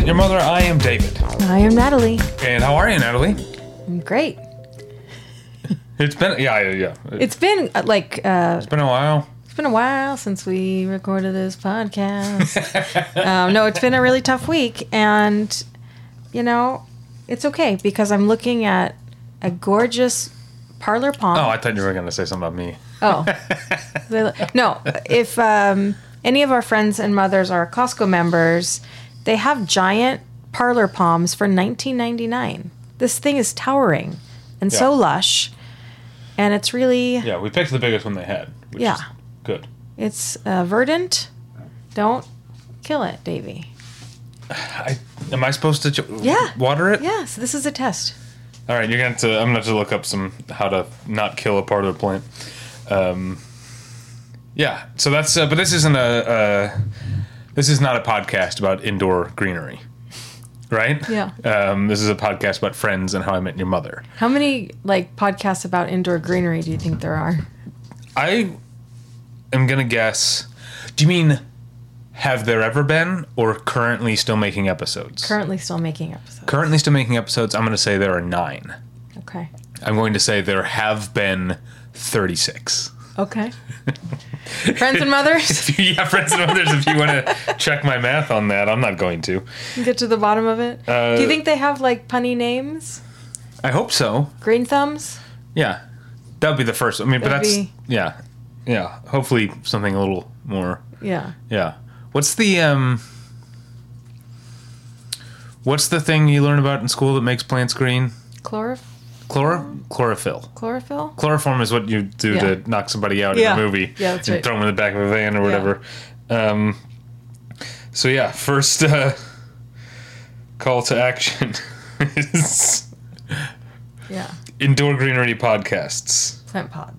met your mother. I am David. I am Natalie. And how are you, Natalie? I'm great. It's been yeah yeah yeah. It's been uh, like uh, It's been a while. it's been a while since we recorded this podcast. um, no, it's been a really tough week, and you know, it's okay because I'm looking at a gorgeous parlor palm. Oh, I thought you were gonna say something about me. Oh. no, if um, any of our friends and mothers are Costco members, they have giant parlor palms for 19.99. This thing is towering and so lush, and it's really Yeah, we picked the biggest one they had. Which Yeah. is good. it's uh, verdant. Don't kill it, Davy. I am I supposed to ch- Yeah. water it? Yes, this is a test. All right, you're gonna have to. I'm gonna have to look up some how to not kill a part of the plant. Um, yeah. So that's. Uh, but this isn't a. Uh, this is not a podcast about indoor greenery, right? Yeah. Um, this is a podcast about friends and how I met your mother. How many like podcasts about indoor greenery do you think there are? I am gonna guess. Do you mean have there ever been, or currently still making episodes? Currently still making episodes. currently still making episodes. I'm gonna say there are nine. Okay. I'm going to say there have been 36. Okay. Friends and mothers, yeah, friends and others, if you want to check my math on that, I'm not going to. get to the bottom of it. Uh, do you think they have like punny names? I hope so. Green thumbs? Yeah, that would be the first. I mean, but That'd that's be- yeah, yeah. Hopefully, something a little more. Yeah. Yeah. What's the um? What's the thing you learn about in school that makes plants green? Chlorof- Chloro chlorophyll. chlorophyll? Chloroform is what you do Yeah. to knock somebody out Yeah. in a movie. Yeah, that's and right. Throw them in the back of a van or whatever. Um, so yeah, first uh, call to action is Yeah. indoor greenery podcasts. Plant pod.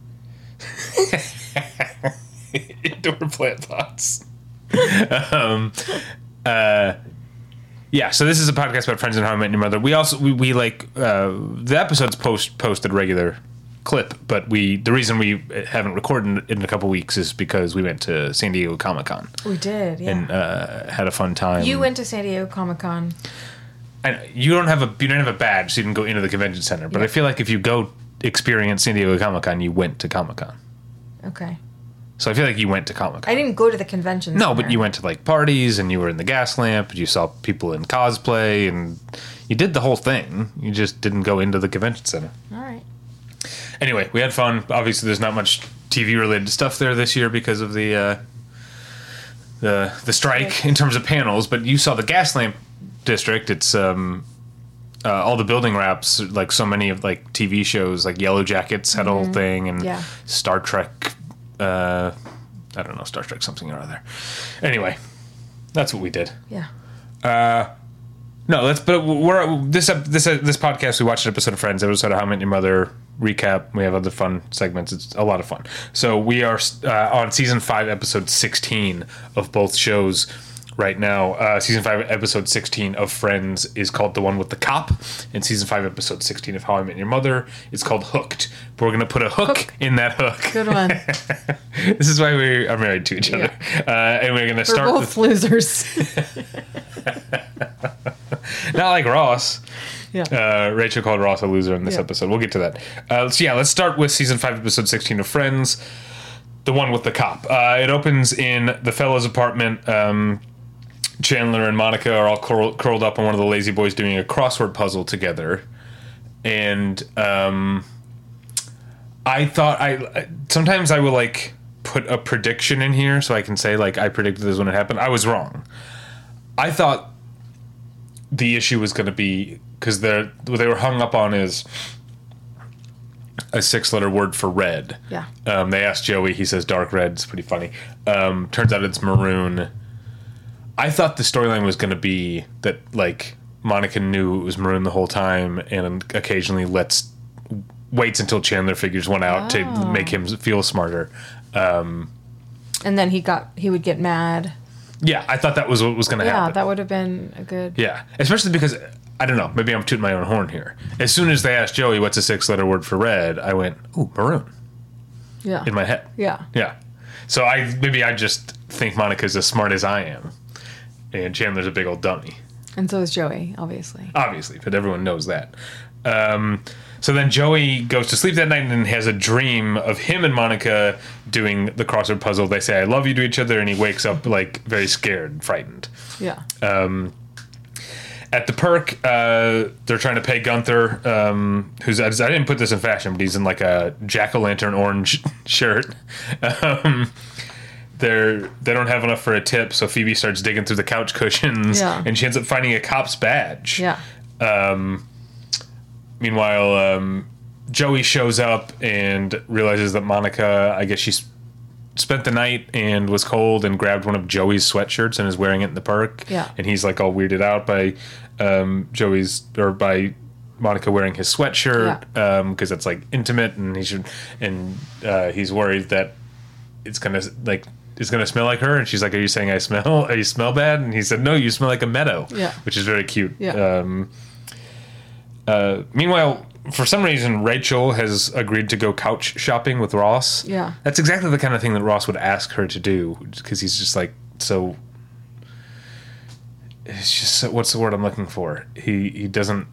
indoor plant pots. um, uh, yeah, so this is a podcast about friends and how I met your mother. We also we, we like uh, the episodes post posted regular clip, but we the reason we haven't recorded in a couple weeks is because we went to San Diego Comic Con We did, yeah. and uh, had a fun time. you went to San Diego Comic Con. And you don't have a you don't have a badge, so you didn't go into the convention center. But Yeah. I feel like if you go experience San Diego Comic Con, you went to Comic Con. Okay. So I feel like you went to Comic Con. I didn't go to the convention. No, but you went to like parties and you were in the gas lamp and you saw people in cosplay and you did the whole thing. You just didn't go into the convention center. All right. Anyway, we had fun. Obviously, there's not much TV related stuff there this year because of the uh, the the strike in terms of panels. But you saw the gas lamp district. It's um, uh, all the building wraps, like so many of like TV shows, like Yellow Jackets had a whole thing, and Yeah. Star Trek. Uh, I don't know Star Trek something or other. Anyway, that's what we did. Yeah. Uh, no, let's. But we're this this uh, this podcast. We watched an episode of Friends, episode of How I Met Your Mother recap. We have other fun segments. It's a lot of fun. So we are uh, on season five, episode sixteen of both shows right now. Uh, season five, episode sixteen of Friends is called "The One with the Cop," and season five, episode sixteen of How I Met Your Mother is called "Hooked." But we're gonna put a hook, Hook. in that hook. Good one. this is why we are married to each other, uh, and we're gonna We're start both with losers. not like Ross. yeah. Uh, Rachel called Ross a loser in this Yeah. episode. We'll get to that. Uh, so yeah, let's start with season five, episode sixteen of Friends, the one with the cop. Uh, it opens in the fellow's apartment. Um, Chandler and Monica are all curl- curled up on one of the lazy boys doing a crossword puzzle together, and um, I thought I sometimes I will like put a prediction in here so I can say like I predicted this when it happened. I was wrong. I thought the issue was going to be because they what they were hung up on is a six letter word for red. Yeah. Um, they asked Joey. He says dark red. It's pretty funny. Um, turns out it's maroon. I thought the storyline was going to be that like Monica knew it was maroon the whole time, and occasionally lets waits until Chandler figures one out to Oh. make him feel smarter. Um, and then he got he would get mad. Yeah, I thought that was what was going to Yeah, happen. Yeah, that would have been a good. Yeah, especially because I don't know. Maybe I'm tooting my own horn here. As soon as they asked Joey what's a six-letter word for red, I went, "Ooh, maroon." Yeah. in my head. yeah. Yeah. So I maybe I just think Monica's as smart as I am, and Chandler's a big old dummy. And so is Joey, obviously. obviously, but everyone knows that. Um, so then Joey goes to sleep that night and has a dream of him and Monica doing the crossword puzzle. They say "I love you" to each other, and he wakes up like very scared, and frightened. Yeah. Um, at the perk, uh, they're trying to pay Gunther, um, who's I didn't put this in fashion, but he's in like a jack o' lantern orange shirt. Um, they're they don't have enough for a tip, so Phoebe starts digging through the couch cushions, Yeah. and she ends up finding a cop's badge. yeah. Um, meanwhile, um, Joey shows up and realizes that Monica, I guess she's spent the night and was cold and grabbed one of Joey's sweatshirts and is wearing it in the park. Yeah. And he's like all weirded out by um, Joey's or by Monica wearing his sweatshirt because it's like intimate and he should and uh, he's worried that it's gonna like it's gonna smell like her and she's like are you saying I smell are you smell bad and he said no you smell like a meadow Yeah. which is very cute Yeah. um, uh, meanwhile, for some reason, Rachel has agreed to go couch shopping with Ross. Yeah. That's exactly the kind of thing that Ross would ask her to do because he's just like so. It's just so, what's the word I'm looking for? He he doesn't.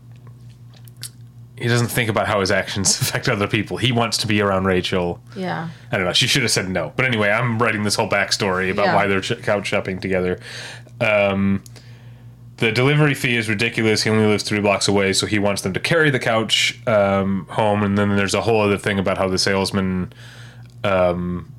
He doesn't think about how his actions affect other people. He wants to be around Rachel. Yeah. I don't know. She should have said no. But anyway, I'm writing this whole backstory about Yeah. why they're ch- couch shopping together. Um, the delivery fee is ridiculous. He only lives three blocks away, so he wants them to carry the couch um, home. And then there's a whole other thing about how the salesman um,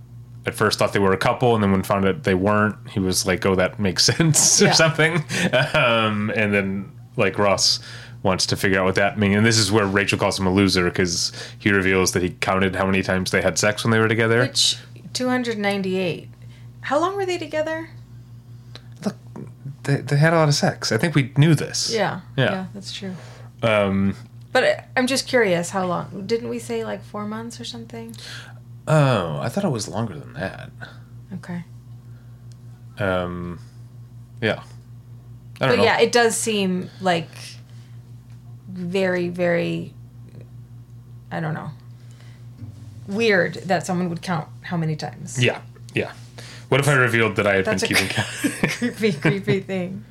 at first thought they were a couple, and then when found out they weren't, he was like, "Oh, that makes sense" or Yeah. something. Um, and then like Ross wants to figure out what that means. And this is where Rachel calls him a loser because he reveals that he counted how many times they had sex when they were together. Which 298. How long were they together? Look, they, they had a lot of sex. I think we knew this. Yeah. Yeah. that's true. Um, But uh, I'm just curious how long. Didn't we say like 4 months or something? oh, I thought it was longer than that. Okay. Um, yeah. I don't But know. yeah, it does seem like very very I don't know. Weird that someone would count how many times. yeah. Yeah. What if I revealed that I had That's been keeping count? creepy creepy thing.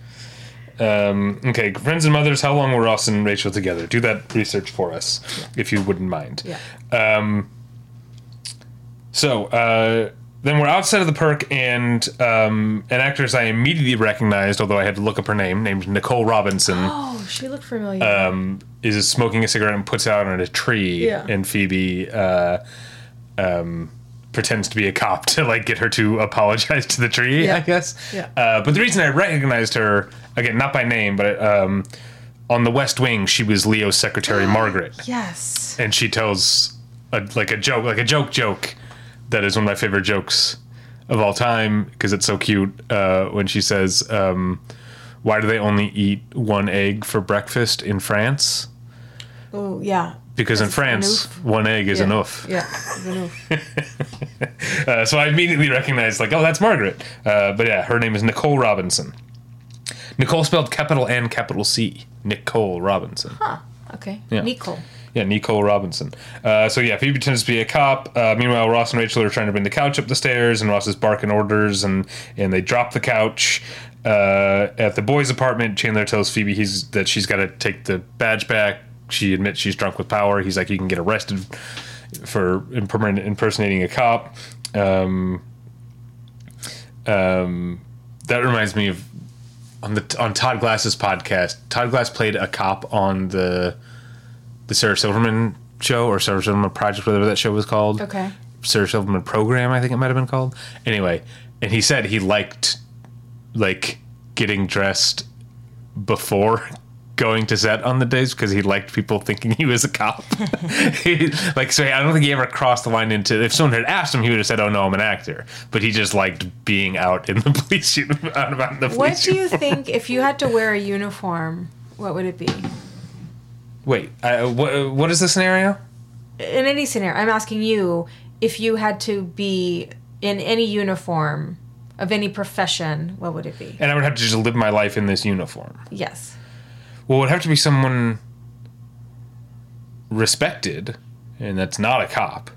Um, okay, friends and mothers, how long were Ross and Rachel together? Do that research for us, if you wouldn't mind. Yeah. Um, so uh, then we're outside of the perk, and um, an actress I immediately recognized, although I had to look up her name, named NiCole Robinson, Oh, she looked familiar. um, is smoking a cigarette and puts it out on a tree, Yeah. and Phoebe uh, um, pretends to be a cop to like get her to apologize to the tree, Yeah. I guess. Yeah. Uh, but the reason I recognized her again, not by name, but um, on the West Wing, she was Leo's secretary, Margaret yes. and she tells a, like a joke, like a joke joke that is one of my favorite jokes of all time because it's so cute. Uh, when she says, um, "Why do they only eat one egg for breakfast in France?" Oh, yeah. Because in France, one egg is yeah. enough. Yeah. it's enough. Uh, so I immediately recognized, like, oh, that's Margaret. Uh, but yeah, her name is NiCole Robinson. NiCole spelled capital N, capital C. NiCole Robinson. Huh. Okay. Yeah. NiCole. Yeah, NiCole Robinson. Uh, so yeah, Phoebe pretends to be a cop. Uh, meanwhile, Ross and Rachel are trying to bring the couch up the stairs, and Ross is barking orders, and and they drop the couch. Uh, at the boys' apartment, Chandler tells Phoebe he's that she's got to take the badge back. She admits she's drunk with power. He's like, you can get arrested for impersonating a cop. Um, um, that reminds me of on the on Todd Glass's podcast. Todd Glass played a cop on the the Sarah Silverman show or Sarah Silverman Project, whatever that show was called. Okay. Sarah Silverman Program, I think it might have been called. Anyway, and he said he liked like getting dressed before going to set on the days because he liked people thinking he was a cop. He- like, so I don't think he ever crossed the line into. If someone had asked him, he would have said, "Oh no, I'm an actor." But he just liked being out in the police uniform. Out about the police What do you uniform. think if you had to wear a uniform? What would it be? Wait, I, uh, what, uh, what is the scenario? In any scenario, I'm asking you if you had to be in any uniform of any profession, what would it be? And I would have to just live my life in this uniform. Yes. Well, it would have to be someone respected, and that's not a cop.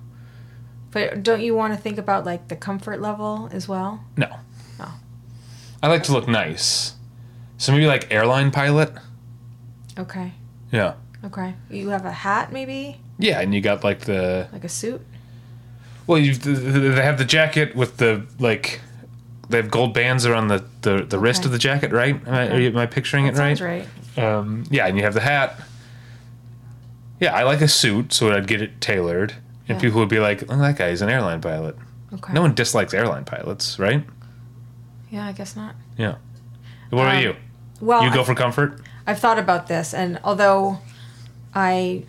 But don't you want to think about like the comfort level as well? No. Oh. I like to look nice. So maybe like airline pilot. Okay. Yeah. Okay. You have a hat, maybe Yeah, and you got like the like a suit. well, you they have the jacket with the like they have gold bands around the the, the wrist Okay. of the jacket, right? Am I, are you, am I picturing That it right? sounds right. Um, yeah, and you have the hat. Yeah, I like a suit, so I'd get it tailored, and Yeah. people would be like, "Oh, that guy's an airline pilot." Okay. No one dislikes airline pilots, right? Yeah, I guess not. Yeah. What about Um, you? Well, You go I- for comfort? I've thought about this, and although I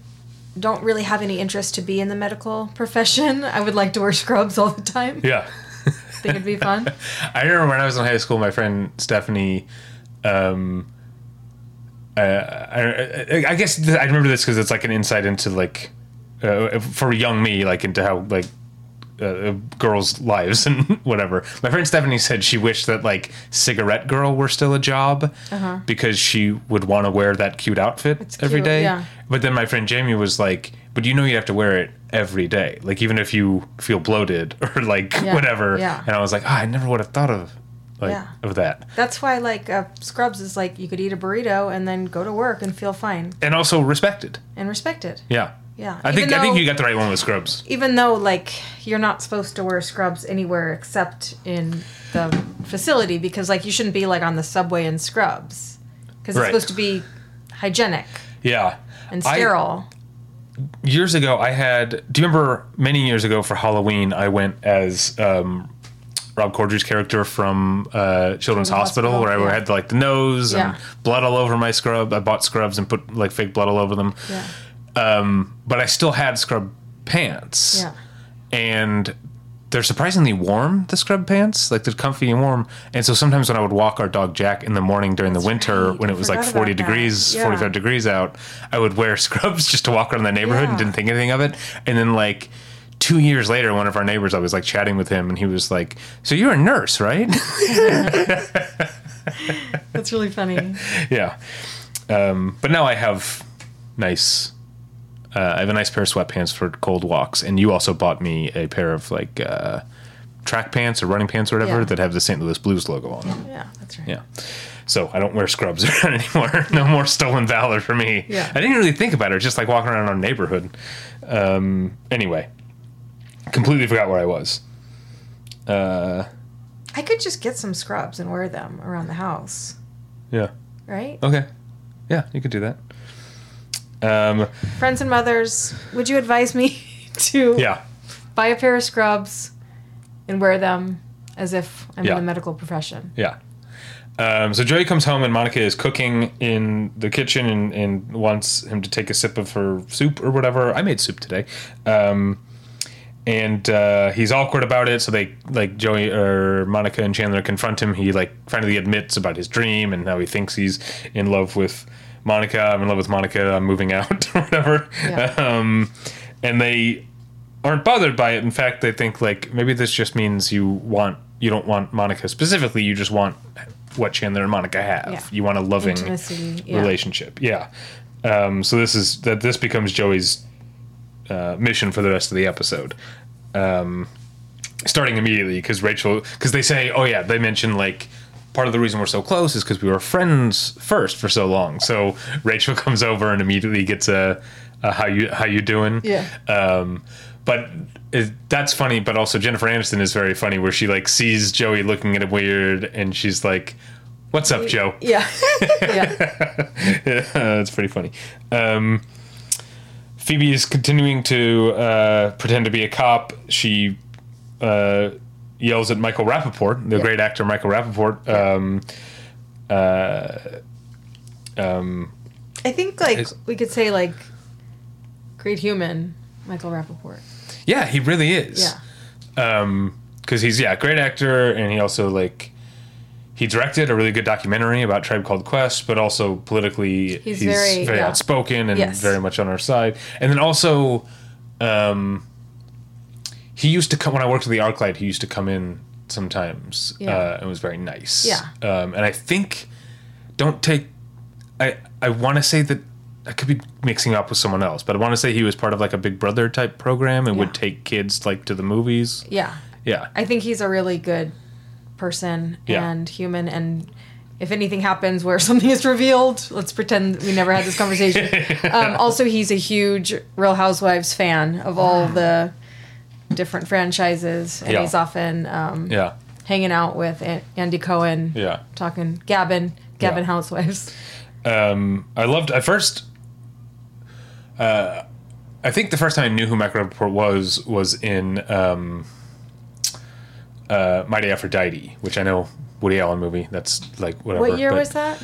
don't really have any interest to be in the medical profession, I would like to wear scrubs all the time. Yeah. Think it'd be fun. I remember when I was in high school, my friend Stephanie. Um, uh, I, I, guess th- I remember this because it's like an insight into like uh, for young me, like into how like uh, girls' lives and whatever. My friend Stephanie said she wished that like cigarette girl were still a job Uh-huh. because she would want to wear that cute outfit It's every cute, day. yeah. But then my friend Jamie was like, "But you know you have to wear it every day, like even if you feel bloated or like Yeah, whatever." yeah. And I was like, "Ah, I never would have thought of like Yeah. of that." That's why, like, uh, scrubs is like you could eat a burrito and then go to work and feel fine And also respected. and respected. Yeah. Yeah. I think I think though- you got the right one with scrubs. even though like you're not supposed to wear scrubs anywhere except in the facility because like you shouldn't be like on the subway in scrubs because it's Right. supposed to be hygienic Yeah. and I- sterile. years ago I had do you remember many years ago for Halloween I went as um Rob Corddry's character from uh, Children's Hospital, Hospital, where I yeah. had like the nose Yeah. and blood all over my scrub. I bought scrubs and put like fake blood all over them. yeah. Um, but I still had scrub pants. Yeah. And they're surprisingly warm, the scrub pants. Like they're comfy and warm. And so sometimes when I would walk our dog Jack in the morning during the winter right. when I it was like 40 degrees, Yeah. 45 degrees out, I would wear scrubs just to walk around the neighborhood and didn't think anything of it. And then like two years later, one of our neighbors, I was like chatting with him and he was like, so you're a nurse, right? That's really funny. yeah. Um, but now I have nice. Uh, I have a nice pair of sweatpants for cold walks, and you also bought me a pair of like uh, track pants or running pants or whatever Yeah. that have the St. Louis Blues logo on them. Yeah, that's right. Yeah. So I don't wear scrubs around anymore. no more stolen valor for me. Yeah. I didn't really think about it. Just like walking around our neighborhood. Um, anyway, completely forgot where I was. Uh, I could just get some scrubs and wear them around the house, yeah. right? Okay. Yeah, you could do that. Um, Friends and mothers, would you advise me to yeah. buy a pair of scrubs and wear them as if I'm Yeah. in the medical profession? Yeah. Um, so Joey comes home and Monica is cooking in the kitchen and, and wants him to take a sip of her soup or whatever. I made soup today. Um, and uh, he's awkward about it. So they like Joey or Monica and Chandler confront him. He like finally admits about his dream and how he thinks he's in love with Monica. I'm in love with Monica. I'm moving out or whatever. Yeah. Um, and they aren't bothered by it. In fact, they think like maybe this just means you want you don't want Monica specifically. You just want what Chandler and Monica have. Yeah. You want a loving Intimacy, yeah. relationship. Yeah. Um, so this is that this becomes Joey's uh, mission for the rest of the episode. Um, starting immediately because Rachel because they say oh yeah they mention like part of the reason we're so close is because we were friends first for so long. So Rachel comes over and immediately gets a, a how you how you doing Yeah. um, but it, that's funny. But also Jennifer Aniston is very funny, where she like sees Joey looking at him weird, and she's like, "What's up, Joe?" Yeah. yeah. that's pretty funny. Um, Phoebe is continuing to uh, pretend to be a cop. She uh, yells at Michael Rapaport, the Yeah. great actor Michael Rapaport. Um, uh, um, I think like Is- we could say like great human Michael Rapaport. yeah, he really is. Yeah. um because he's yeah great actor and he also like he directed a really good documentary about tribe called quest but also politically He's very- yeah. outspoken and Yes. very much on our side and then also um he used to come when i worked at the arclight he used to come in sometimes Yeah. uh and was very nice Yeah. um and i think don't take i i want to say that I could be mixing up with someone else, but I want to say he was part of like a Big Brother type program and would take kids like to the movies. Yeah. Yeah. I think he's a really good person Yeah. and human and if anything happens where something is revealed, let's pretend we never had this conversation. um, also, he's a huge Real Housewives fan of all the different franchises, and Yeah. he's often um, Yeah. hanging out with An- Andy Cohen, Yeah. talking Gavin, Gavin Yeah. Housewives. Um, I loved at first. Uh, I think the first time I knew who Michael Rapaport was was in um, uh, Mighty Aphrodite, which I know Woody Allen movie. That's like whatever. What year was that?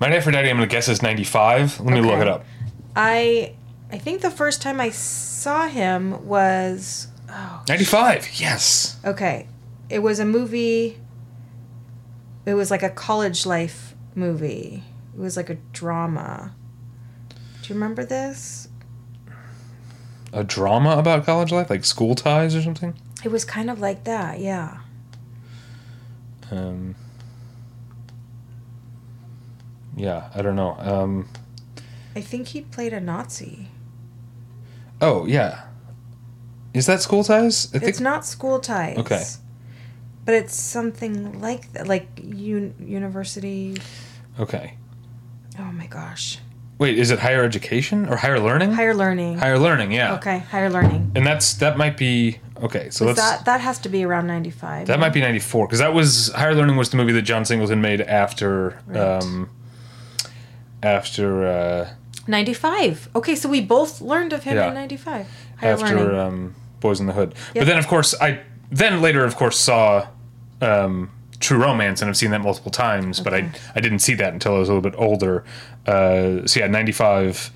Mighty Aphrodite? I'm gonna guess is '95. Let me look it up. I I think the first time I saw him was '95. Yes. okay. It was a movie. It was like a college life movie. It was like a drama. Do you remember this? A drama about college life, like School Ties or something. It was kind of like that, yeah. Um, yeah, I don't know. Um, I think he played a Nazi. oh yeah, is that School Ties? I think. It's not school ties. Okay. But it's something like that, like un- university. Okay. Oh my gosh, Wait, is it higher education or higher learning? higher learning. Higher learning, yeah. Okay, higher learning. And that's that might be okay. So that that has to be around ninety five. that might be ninety four because that was higher learning was the movie that John Singleton made after Right. um after uh ninety five. Okay, so we both learned of him Yeah. in ninety five. Higher after um Boyz n the Hood. Yep. But then of course I then later of course saw um True Romance and I've seen that multiple times, but I I didn't see that until I was a little bit older. Uh so yeah, ninety five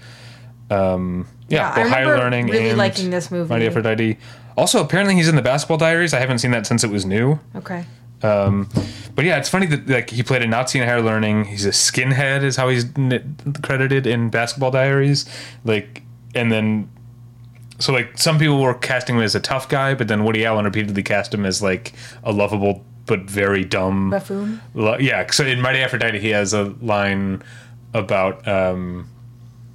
um yeah, Yeah, higher learning really and liking this movie. Mighty Aphrodite. Also, apparently he's in the Basketball Diaries. I haven't seen that since it was new. okay. Um, but yeah, it's funny that like he played a Nazi in Higher Learning. He's a skinhead, is how he's n- credited in Basketball Diaries. Like, and then so like some people were casting him as a tough guy, but then Woody Allen repeatedly cast him as like a lovable but very dumb Buffoon. Lo- Yeah, so in Mighty Aphrodite, he has a line about um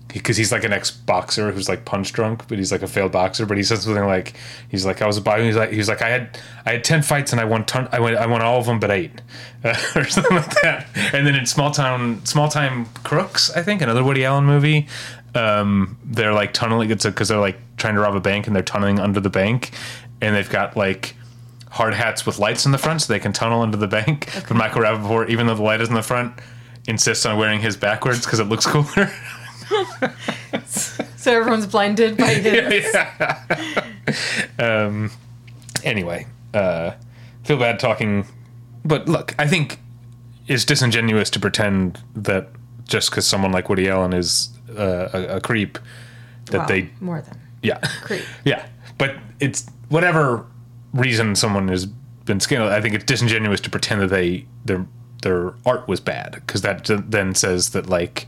because he's like an ex boxer who's like punch drunk, but he's like a failed boxer. But he says something like, "He's like I was a boxer. He's like he's like I had I had ten fights and I won ton I won I won all of them but eight, uh, or something like that." And then in Small Town Small Time Crooks, I think another Woody Allen movie, um, they're like tunneling. It's because they're like trying to rob a bank and they're tunneling under the bank, and they've got like hard hats with lights in the front so they can tunnel under the bank. But Michael Rapaport, even though the light is in the front, insists on wearing his backwards because it looks cooler. So everyone's blinded by his. yeah. um. Anyway, uh, feel bad talking, but look, I think it's disingenuous to pretend that just because someone like Woody Allen is uh, a, a creep, that Wow, they more than yeah creep. yeah. But it's whatever reason someone has been scandalous. I think it's disingenuous to pretend that they their their art was bad because that then says that like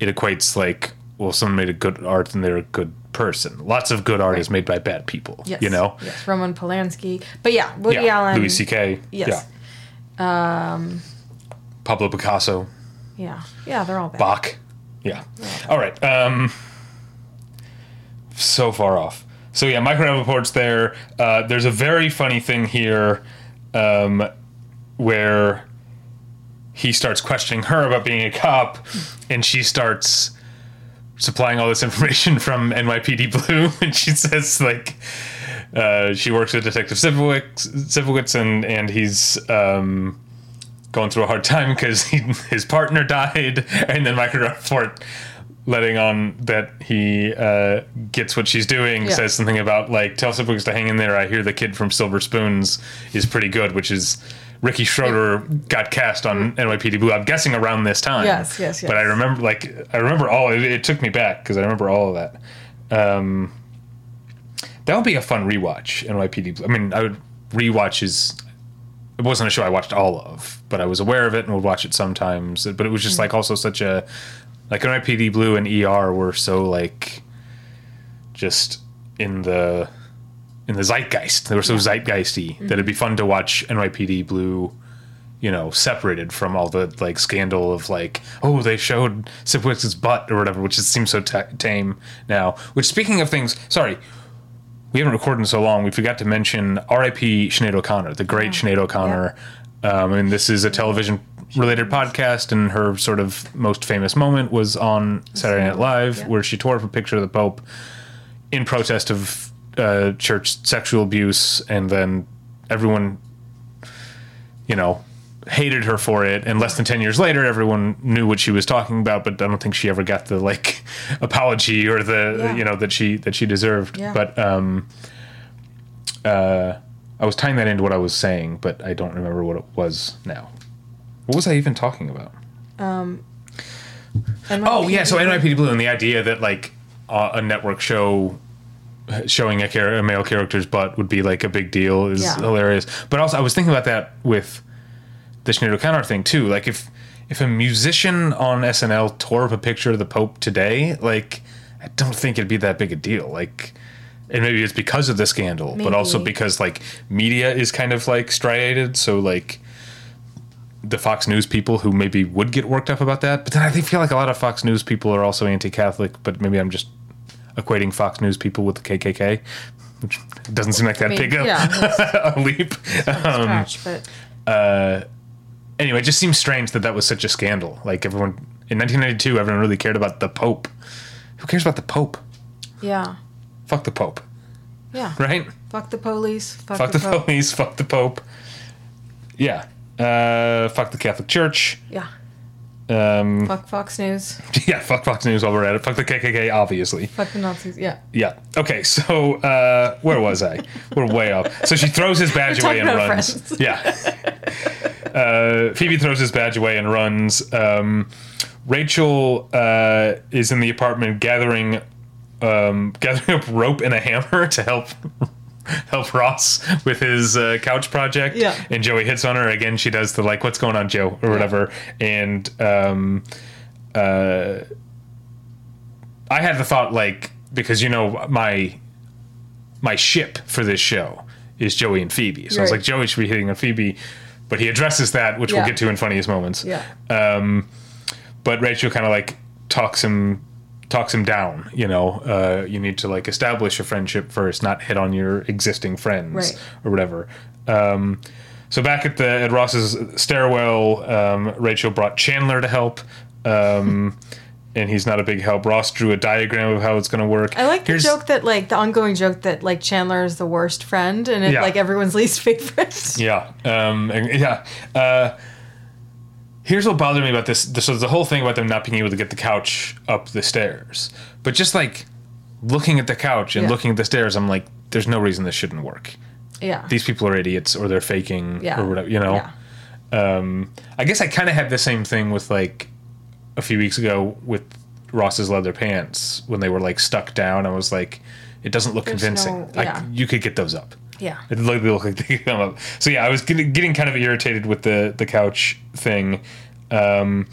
it equates like well someone made a good art and they're a good person. Lots of good art is made by bad people. Yes. You know. Yes. Roman Polanski. But yeah, Woody Yeah. Allen. Louis C.K. Yes. Yeah. Um. Pablo Picasso. Yeah. Yeah, they're all bad. Bach. Yeah. All right. Um, so far off. So yeah, Michael Rapaport's there. Uh, there's a very funny thing here, um, where he starts questioning her about being a cop, and she starts supplying all this information from NYPD Blue, and she says like. Uh, she works with Detective Sipowicz and and he's um, going through a hard time because his partner died, and then Michael Rapaport letting on that he uh, gets what she's doing Yeah. says something about like tell Sipowicz to hang in there. I hear the kid from Silver Spoons is pretty good, which is Ricky Schroder got cast on NYPD Blue. I'm guessing around this time. Yes, yes, yes. But I remember like I remember all. It, it took me back because I remember all of that. Um, that would be a fun rewatch. NYPD. Blue. I mean, I would rewatch his it wasn't a show I watched all of, but I was aware of it and would watch it sometimes. But it was just like also such a like NYPD Blue and ER were so like just in the in the zeitgeist. They were so zeitgeisty that it'd be fun to watch NYPD Blue, you know, separated from all the like scandal of like oh they showed Sipowicz's butt or whatever, which just seems so ta tame now. Which speaking of things, sorry. We haven't recorded in so long. We forgot to mention R.I.P. Sinead O'Connor, the great Sinead O'Connor. Um, and this is a television related podcast, and her sort of most famous moment was on Saturday Night Live, Yeah. where she tore up a picture of the Pope in protest of uh, church sexual abuse, and then everyone, you know, hated her for it. And less than ten years later, everyone knew what she was talking about, but I don't think she ever got the like apology or the Yeah. you know that she that she deserved. Yeah. But um, uh, I was tying that into what I was saying, but I don't remember what it was now. What was I even talking about? Oh yeah, so NYPD Blue and the idea that like uh, a network show showing a, char- a male character's butt would be like a big deal is Yeah. hilarious. But also, I was thinking about that with the Sinead O'Connor thing too. Like if if a musician on SNL tore up a picture of the Pope today, like I don't think it'd be that big a deal. Like. And maybe it's because of the scandal, but also because like media is kind of like striated. So like the Fox News people who maybe would get worked up about that. But then I think- feel like a lot of Fox News people are also anti-Catholic. But maybe I'm just equating Fox News people with the KKK, which doesn't seem like that mean, big a, yeah, a leap. Um, Scratch, but anyway, it just seems strange that that was such a scandal. Like everyone in 1992, everyone really cared about the Pope. Who cares about the Pope? yeah, Fuck the Pope, yeah. right? Fuck the police. Fuck, Fuck the, the police. Fuck the Pope. Yeah. Uh, fuck the Catholic Church. Yeah. Um, Fuck Fox News. yeah, fuck Fox News while we're at it. Fuck the KKK, obviously. Fuck the Nazis. Yeah. Yeah. Okay, so uh, where was I? We're way off. So she throws his badge away and runs. Friends. Yeah. Uh, Phoebe throws his badge away and runs. Um, Rachel uh, is in the apartment gathering um, gathering up rope and a hammer to help help Ross with his uh, couch project. Yeah. And Joey hits on her again. She does the like, "What's going on, Joe?" or whatever. And um, uh, I had the thought like because you know my my ship for this show is Joey and Phoebe. So I was like, Joey should be hitting on Phoebe, but he addresses that, which we'll get to in funniest moments. Yeah. But Rachel kind of like talks him talks him down. You know, uh, you need to like establish a friendship first, not hit on your existing friends Right. or whatever. Um, so back at the at Ross's stairwell, um, Rachel brought Chandler to help. Um, and he's not a big help. Ross drew a diagram of how it's going to work. I like the joke that like the ongoing joke that like Chandler is the worst friend and it, Yeah. like everyone's least favorite. Yeah. Um, and- yeah. Uh, here's what bothered me about this. this was the whole thing about them not being able to get the couch up the stairs. But just like looking at the couch and Yeah. looking at the stairs, I'm like, there's no reason this shouldn't work. Yeah. These people are idiots or they're faking yeah. or whatever, you know? Yeah. Um, I guess I kind of had the same thing with like a few weeks ago with Ross's leather pants when they were like stuck down. I was like, it doesn't look There's convincing. no- Like, yeah. you could get those up. Yeah. It looked, they look like they could come up. So yeah, I was getting, getting kind of irritated with the the couch thing. Um,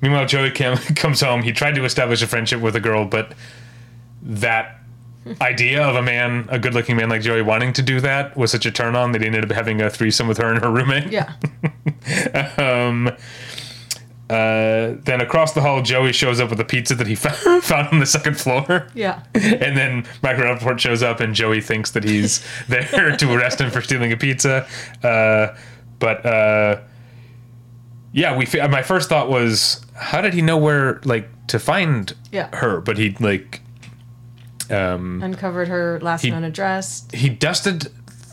meanwhile, Joey cam, comes home. He tried to establish a friendship with a girl, but that idea of a man, a good-looking man like Joey, wanting to do that was such a turn on that he ended up having a threesome with her and her roommate. Yeah. Uh, then across the hall, Joey shows up with a pizza that he found, found on the second floor. Yeah. And then Michael Rapaport shows up, and Joey thinks that he's there to arrest him for stealing a pizza. Uh, but uh, yeah, we. My first thought was, how did he know where, like, to find Yeah. her? But he like Uncovered her last known address. he dusted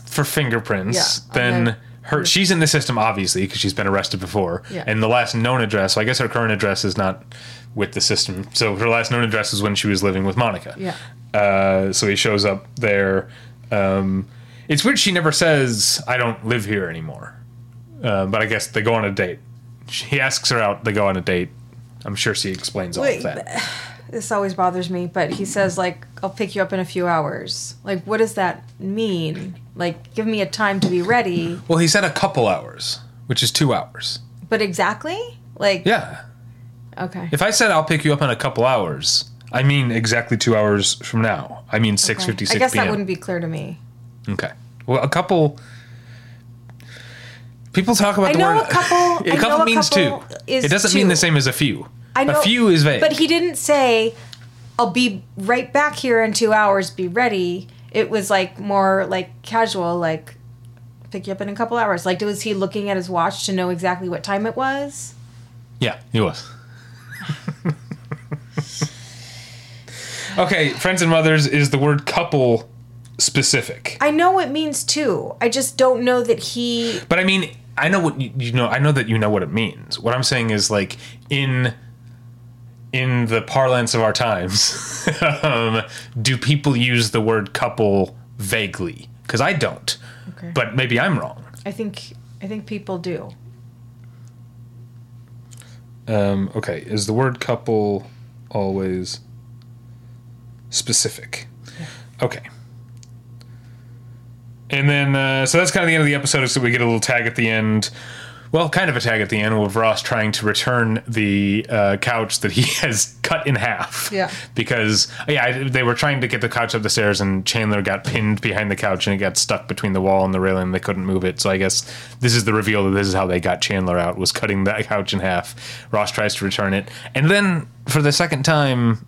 for fingerprints. Yeah, Then okay. Her, she's in the system obviously because she's been arrested before. Yeah. And the last known address, so I guess her current address is not with the system. So her last known address is when she was living with Monica. Yeah. Uh, so he shows up there. Um, it's weird she never says, I don't live here anymore. Uh, but I guess they go on a date. He asks her out, they go on a date. I'm sure she explains all Wait, of that. This always bothers me, but he says like I'll pick you up in a few hours. Like what does that mean? Like give me a time to be ready. Well, he said a couple hours, which is two hours. But exactly? Like Yeah. okay. If I said I'll pick you up in a couple hours, I mean exactly two hours from now. I mean six fifty six. I guess p.m. that wouldn't be clear to me. Okay. Well, a couple. People talk about I the know word. a couple- A couple a means couple two. It doesn't mean the same as a few. I know a few is vague. But he didn't say I'll be right back here in 2 hours, be ready. It was like more like casual like pick you up in a couple hours. Like, was he looking at his watch to know exactly what time it was? Yeah, he was. okay, friends and mothers is the word couple specific. I know what it means two. I just don't know that he. But I mean, I know what you, you know. I know that you know what it means. What I'm saying is like in in the parlance of our times, um, do people use the word couple vaguely? Because I don't. Okay. But maybe I'm wrong. I think I think people do. Um, okay, is the word couple always specific? Okay. And then, uh, so that's kind of the end of the episode. So we get a little tag at the end. Well, kind of a tag at the end with Ross trying to return the uh, couch that he has cut in half. Yeah. Because, yeah, I- they were trying to get the couch up the stairs and Chandler got pinned behind the couch and it got stuck between the wall and the railing and they couldn't move it. So I guess this is the reveal that this is how they got Chandler out, was cutting that couch in half. Ross tries to return it. And then, for the second time,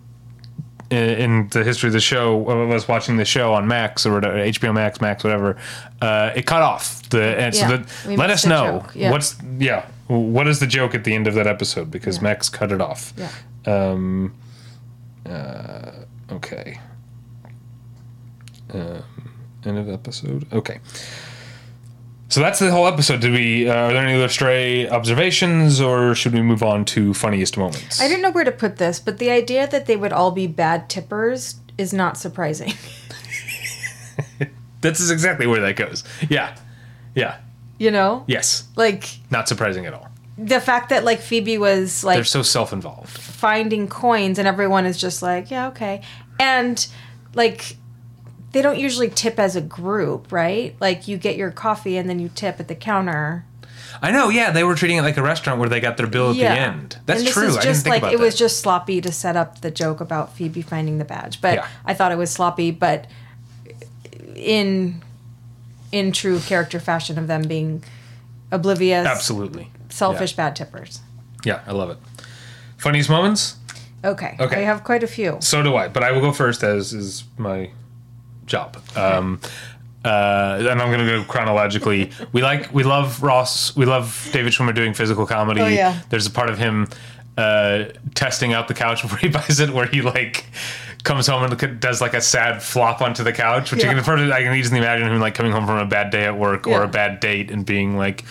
in the history of the show, I was watching the show on Max or whatever, HBO Max, Max, whatever. Uh, it cut off the. And Yeah, so that, we let us know yeah. what's yeah. What is the joke at the end of that episode? Because Yeah. Max cut it off. Yeah. Um. Uh. Okay. Um. End of episode. Okay. So that's the whole episode. Did we? Uh, are there any other stray observations, or should we move on to funniest moments? I didn't know where to put this, but the idea that they would all be bad tippers is not surprising. This is exactly where that goes. Yeah. Yeah. You know? Yes. Like Not surprising at all. the fact that like Phoebe was like They're so self-involved. finding coins and everyone is just like, yeah, okay. And like they don't usually tip as a group, right? Like you get your coffee and then you tip at the counter. I know. Yeah, they were treating it like a restaurant where they got their bill at the end. That's and this true. Is I didn't just think like about it that. was just sloppy to set up the joke about Phoebe finding the badge. But Yeah. I thought it was sloppy, but in in true character fashion of them being oblivious, absolutely selfish Yeah. bad tippers. yeah, I love it. Funniest moments? Okay. Okay. I have quite a few. So do I, but I will go first as is my job. Um, uh, and I'm going to go chronologically. we like, we love Ross. We love David Schwimmer doing physical comedy. Oh, yeah. There's a part of him uh, testing out the couch before he buys it, where he like comes home and does like a sad flop onto the couch, which Yeah. I can I can easily imagine him like coming home from a bad day at work or a bad date and being like.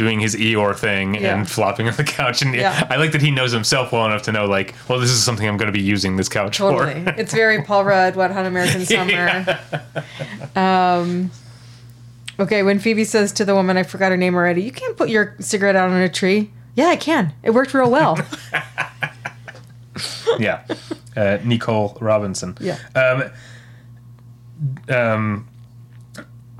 Doing his Eeyore thing Yeah. and flopping on the couch, and Yeah. I like that he knows himself well enough to know, like, well, this is something I'm going to be using this couch Totally. for. it's very Paul Rudd, Wet Hot American Summer. Um, okay, when Phoebe says to the woman, I forgot her name already, you can't put your cigarette out on a tree. Yeah, I can. It worked real well. yeah, uh, NiCole Robinson. Yeah. Um, um,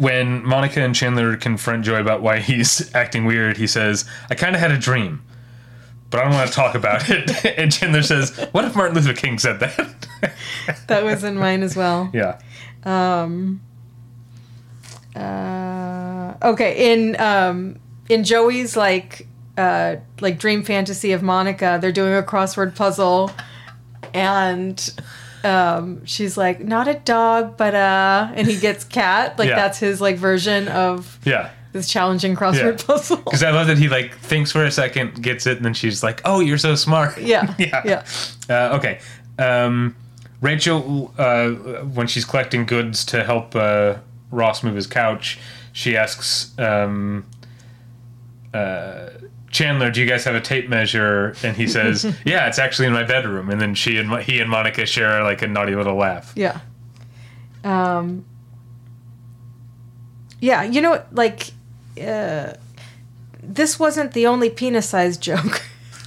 when Monica and Chandler confront Joey about why he's acting weird, he says, "I kind of had a dream, but I don't want to talk about it." and Chandler says, "What if Martin Luther King said that?" that was in mine as well. yeah. Uh, okay, in um, in Joey's like uh, like dream fantasy of Monica, they're doing a crossword puzzle, and um, she's like, "Not a dog, but uh," and he gets cat. Like Yeah. that's his like version of Yeah. this challenging crossword Yeah. puzzle. Because I love that he like thinks for a second, gets it, and then she's like, "Oh, you're so smart." Yeah, yeah. yeah. Uh, okay. Um, Rachel, uh, when she's collecting goods to help uh, Ross move his couch, she asks um, uh, Chandler, "Do you guys have a tape measure?" And he says, "Yeah, it's actually in my bedroom." And then she and he and Monica share like a naughty little laugh. Yeah. Um. Yeah, you know, like, uh, this wasn't the only penis-sized joke.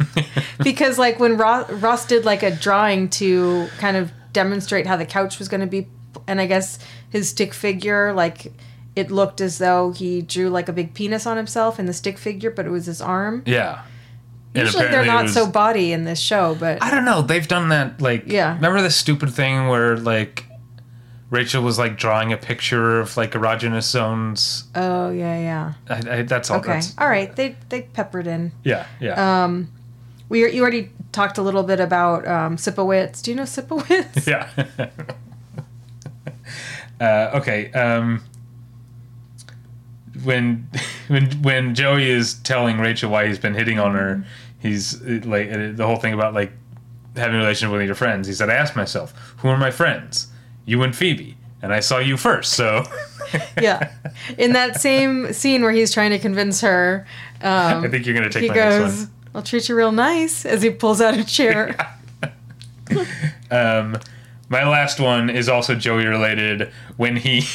because, like, when Ross, Ross did like a drawing to kind of demonstrate how the couch was going to be, and I guess his stick figure, like, it looked as though he drew like a big penis on himself in the stick figure, but it was his arm. Yeah. And Usually they're not was- so body in this show, but I don't know. They've done that like Yeah. Remember the stupid thing where like Rachel was like drawing a picture of like erogenous zones. oh yeah, yeah. I, I, that's all. Okay, That's, all right. They they peppered in. yeah, yeah, Um, we you already talked a little bit about um, Sipowicz. Do you know Sipowicz? yeah. uh, okay. Um, when when when Joey is telling Rachel why he's been hitting on her, he's uh, like the whole thing about like having a relationship with your friends. He said, "I asked myself, who are my friends? You and Phoebe, and I saw you first, so." yeah. In that same scene where he's trying to convince her, um, I think you're gonna take he my next goes, one. "I'll treat you real nice," as he pulls out a chair. Um, my last one is also Joey related. When he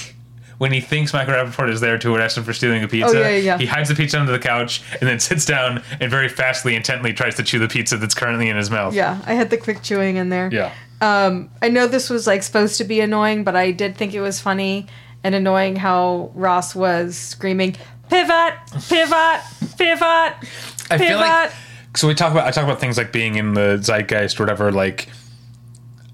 when he thinks Michael Rapaport is there to arrest him for stealing a pizza, Oh, yeah, yeah, he hides the pizza under the couch and then sits down and very fastly, intently tries to chew the pizza that's currently in his mouth. Yeah, I had the quick chewing in there. Yeah. Um, I know this was like supposed to be annoying, but I did think it was funny and annoying how Ross was screaming, "Pivot, pivot, pivot, pivot." I feel like so we talk about I talk about things like being in the zeitgeist or whatever. Like,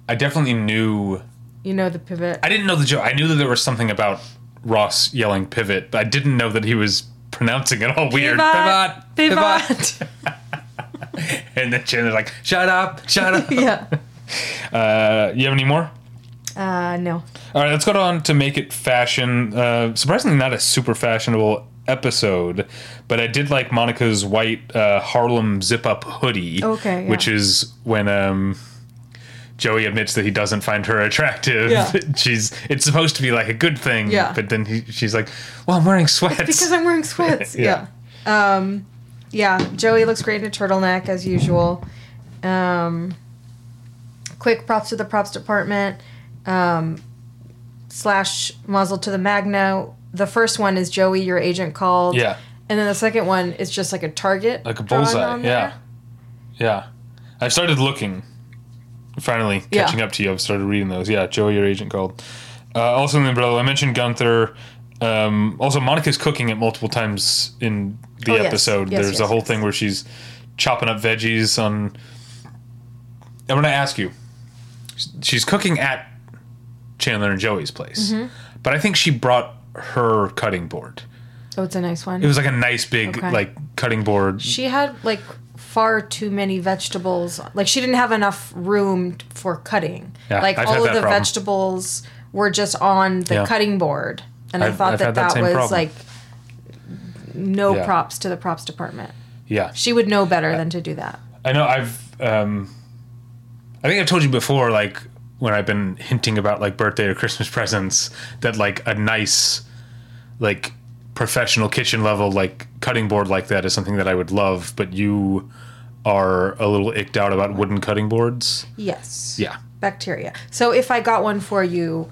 I definitely knew. You know the pivot. I didn't know the joke. I knew that there was something about Ross yelling "pivot," but I didn't know that he was pronouncing it all weird. Pivot, pivot. And then Chandler's like, "Shut up, shut up." yeah. Uh, you have any more? Uh, no. All right, let's go on to make it fashion. Uh, surprisingly, not a super fashionable episode, but I did like Monica's white uh, Harlem zip up hoodie. Okay, yeah. Which is when um, Joey admits that he doesn't find her attractive. Yeah. She's. It's supposed to be like a good thing. Yeah. But then he, she's like, "Well, I'm wearing sweats." Because I'm wearing sweats. Yeah. yeah. Um, yeah. Joey looks great in a turtleneck as usual. Um, quick props to the props department. Um, slash muzzle to the Magna. The first one is Joey, your agent called. Yeah. And then the second one is just like a target. like a bullseye. Yeah. Yeah. I started looking. Finally Yeah. catching up to you. I've started reading those. Yeah, Joey, your agent called. Uh, also in the umbrella, I mentioned Gunther. Um, also, Monica's cooking it multiple times in the Oh, episode. Yes, There's yes, a whole yes. thing where she's chopping up veggies on. I'm going to ask you. She's cooking at Chandler and Joey's place, Mm-hmm. but I think she brought her cutting board. Oh, it's a nice one. It was like a nice big Okay. like cutting board. she had like far too many vegetables. Like she didn't have enough room for cutting. Yeah, like I've all had of that the problem. vegetables were just on the Yeah. cutting board, and I I've- thought I've that that that, was problem. like no Yeah. props to the props department. yeah. She would know better than to do that. I know I've um I think I've told you before like when I've been hinting about like birthday or Christmas presents that like a nice like professional kitchen level like cutting board like that is something that I would love but you are a little icked out about wooden cutting boards. Yes. Yeah. Bacteria. So if I got one for you,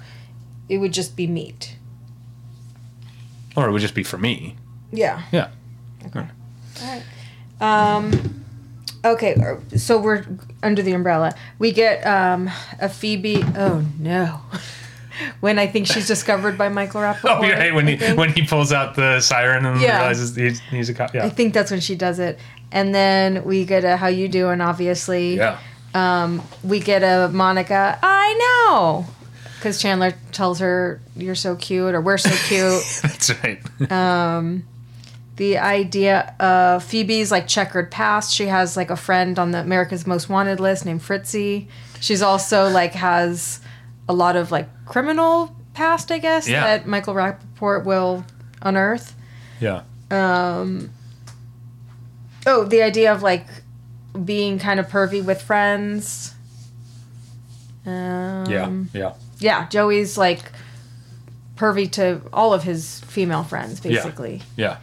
it would just be meat. Or it would just be for me. Yeah. Yeah. Okay. All right. Um, okay, so we're under the umbrella. We get um, a Phoebe. Oh no. when I think she's discovered by Michael Rapaport. Oh yeah, when I he think. when he pulls out the siren and Yeah. realizes he's, he's a cop. Yeah. I think that's when she does it. And then we get a how you doing, obviously. yeah. Um, we get a Monica, I know. Because Chandler tells her, you're so cute, or we're so cute. That's right. the idea of Phoebe's like checkered past. She has like a friend on the America's Most Wanted list named Fritzy. She's also like has a lot of like criminal past, I guess, Yeah. that Michael Rapaport will unearth. yeah. Um, Oh, the idea of like being kind of pervy with friends. Um, Yeah. Yeah. Yeah, Joey's like pervy to all of his female friends, basically. Yeah.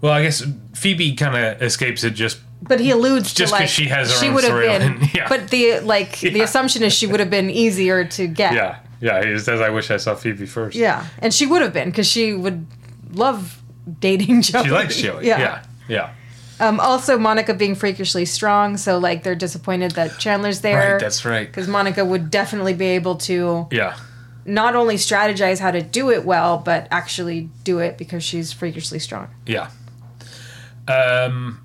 Well, I guess Phoebe kind of escapes it just But he alludes Just to like she has her she own would have been. yeah. But the like the assumption is she would have been easier to get. Yeah, yeah. He says, "I wish I saw Phoebe first. Yeah, and she would have been because she would love dating Joey. She likes Joey. Yeah. Yeah, yeah. Um, also, Monica being freakishly strong, so like they're disappointed that Chandler's there. Right, that's right. because Monica would definitely be able to Yeah, not only strategize how to do it well, but actually do it because she's freakishly strong. yeah. Um,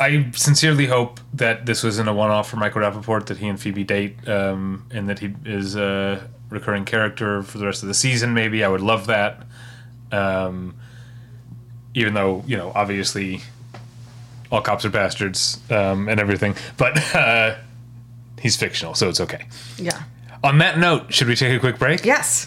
I sincerely hope that this wasn't a one-off for Michael Rapaport that he and Phoebe date, um, and that he is a recurring character for the rest of the season. Maybe I would love that. Um, even though you know, obviously, all cops are bastards um, and everything, but uh, he's fictional, so it's okay. Yeah. On that note, should we take a quick break? Yes.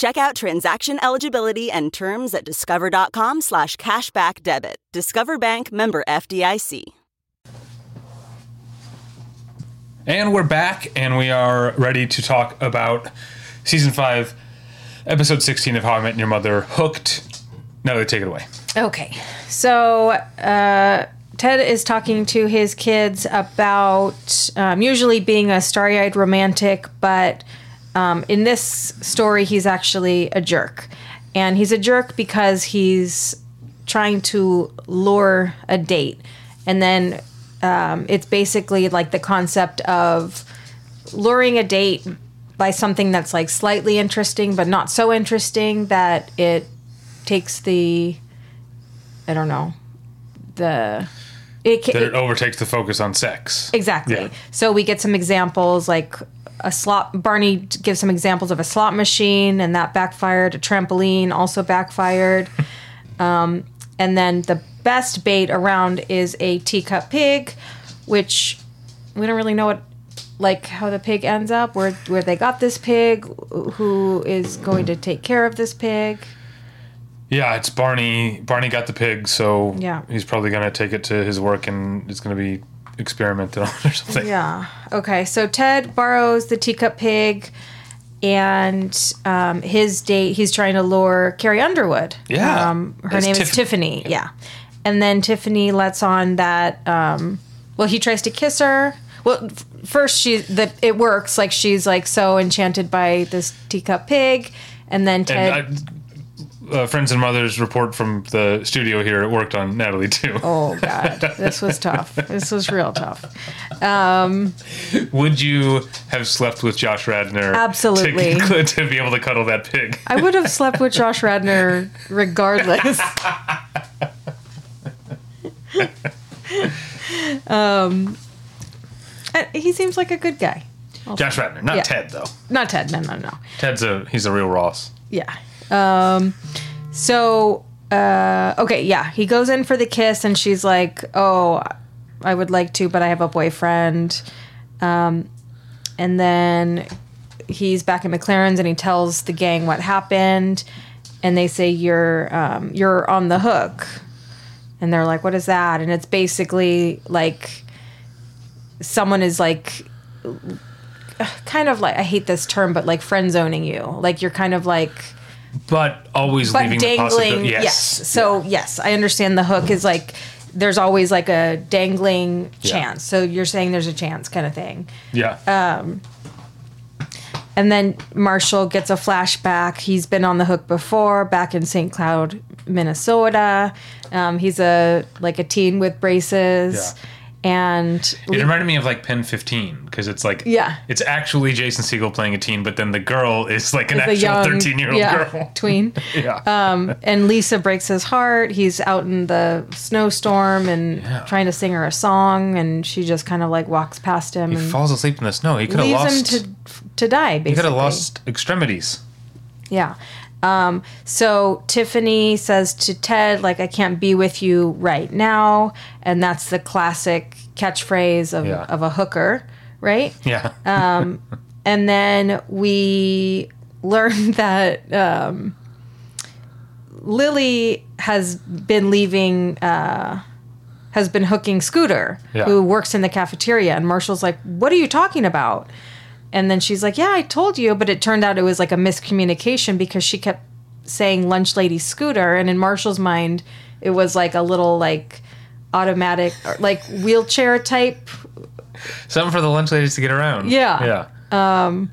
Check out transaction eligibility and terms at discover.com slash cashback debit. Discover Bank member FDIC. And we're back, and we are ready to talk about season five, episode 16 of How I Met Your Mother, Hooked. Now take it away. Okay. So, uh, Ted is talking to his kids about um, usually being a starry eyed romantic, but um, in this story, he's actually a jerk. And he's a jerk because he's trying to lure a date. And then um, it's basically like the concept of luring a date by something that's like slightly interesting, but not so interesting that it takes the, I don't know, the. It, that it overtakes the focus on sex. Exactly. Yeah. So we get some examples like a slot. Barney gives some examples of a slot machine, and that backfired. A trampoline also backfired. um, and then the best bait around is a teacup pig, which we don't really know what, like how the pig ends up, where where they got this pig, who is going to take care of this pig. Yeah, it's Barney. Barney got the pig, so yeah. he's probably gonna take it to his work, and it's gonna be experimented on or something. Yeah. Okay. So Ted borrows the teacup pig, and um, his date, he's trying to lure Carrie Underwood. Yeah. Um, her it's name Tiff- is Tiffany. Yeah. And then Tiffany lets on that. Um, well, he tries to kiss her. Well, f- first she the it works like she's like so enchanted by this teacup pig, and then Ted. And I, uh, friends and mothers report from the studio here it worked on Natalie too. Oh God, this was tough. This was real tough. Um, would you have slept with Josh Radnor? Absolutely. To, to be able to cuddle that pig. I would have slept with Josh Radnor regardless. um, he seems like a good guy. Josh Radnor, not yeah. Ted though. Not Ted. No, no, no. Ted's a he's a real Ross. Yeah. Um, so, uh, okay, yeah, he goes in for the kiss, and she's like, "Oh, I would like to, but I have a boyfriend." Um, and then he's back at MacLaren's, and he tells the gang what happened, and they say, "You're um, you're on the hook," and they're like, "What is that?" And it's basically like someone is like kind of like I hate this term, but like friend zoning you. Like you're kind of like but always but leaving dangling. Yes. yes. So yeah. yes, I understand the hook is like there's always like a dangling yeah. chance. So you're saying there's a chance kind of thing. Yeah. Um. And then Marshall gets a flashback. He's been on the hook before, back in St. Cloud, Minnesota. Um, he's a like a teen with braces. Yeah and it reminded me of like Pen 15 because it's like yeah. it's actually Jason Segel playing a teen but then the girl is like an it's actual 13 year old yeah, girl. tween. Yeah. Um, and Lisa breaks his heart. He's out in the snowstorm and yeah. trying to sing her a song and she just kind of like walks past him he and falls asleep in the snow. He could have lost him to, to die basically. he could have lost extremities. Yeah um, so Tiffany says to Ted, like, I can't be with you right now. And that's the classic catchphrase of, yeah. of a hooker, right? Yeah. um, and then we learn that um, Lily has been leaving, uh, has been hooking Scooter, yeah. who works in the cafeteria. And Marshall's like, What are you talking about? And then she's like, Yeah, I told you. But it turned out it was like a miscommunication because she kept saying lunch lady scooter. And in Marshall's mind, it was like a little like automatic, like wheelchair type. Something for the lunch ladies to get around. Yeah. Yeah. Um,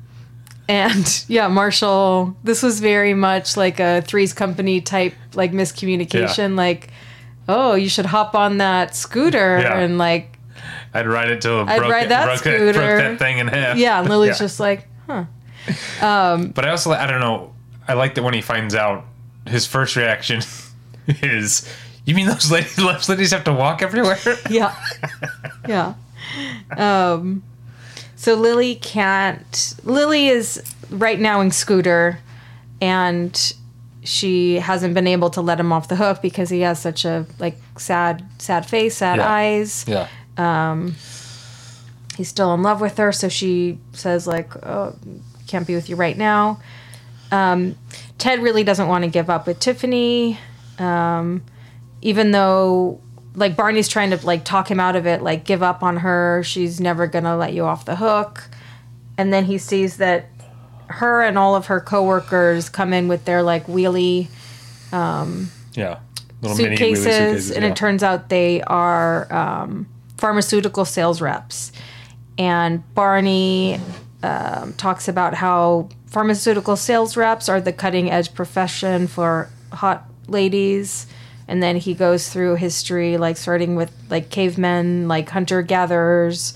and yeah, Marshall, this was very much like a Three's Company type, like miscommunication. Yeah. Like, oh, you should hop on that scooter yeah. and like I'd ride it till it I'd broke, ride that broke scooter. That, broke that thing in half. Yeah, and Lily's yeah. just like, huh. Um, but I also, I don't know. I like that when he finds out, his first reaction is, You mean those ladies, those ladies have to walk everywhere? Yeah. yeah. Um, so Lily can't. Lily is right now in Scooter, and she hasn't been able to let him off the hook because he has such a like sad, sad face, sad Yeah. eyes. yeah. He's still in love with her, so she says like, "Oh, can't be with you right now." Um, Ted really doesn't want to give up with Tiffany, um, even though like Barney's trying to like talk him out of it, like give up on her. She's never gonna let you off the hook. And then he sees that her and all of her coworkers come in with their like wheelie Yeah. Little mini wheelie suitcases, and yeah. it turns out they are um, pharmaceutical sales reps. And Barney um, talks about how pharmaceutical sales reps are the cutting edge profession for hot ladies. And then he goes through history, like starting with like cavemen, like hunter gatherers,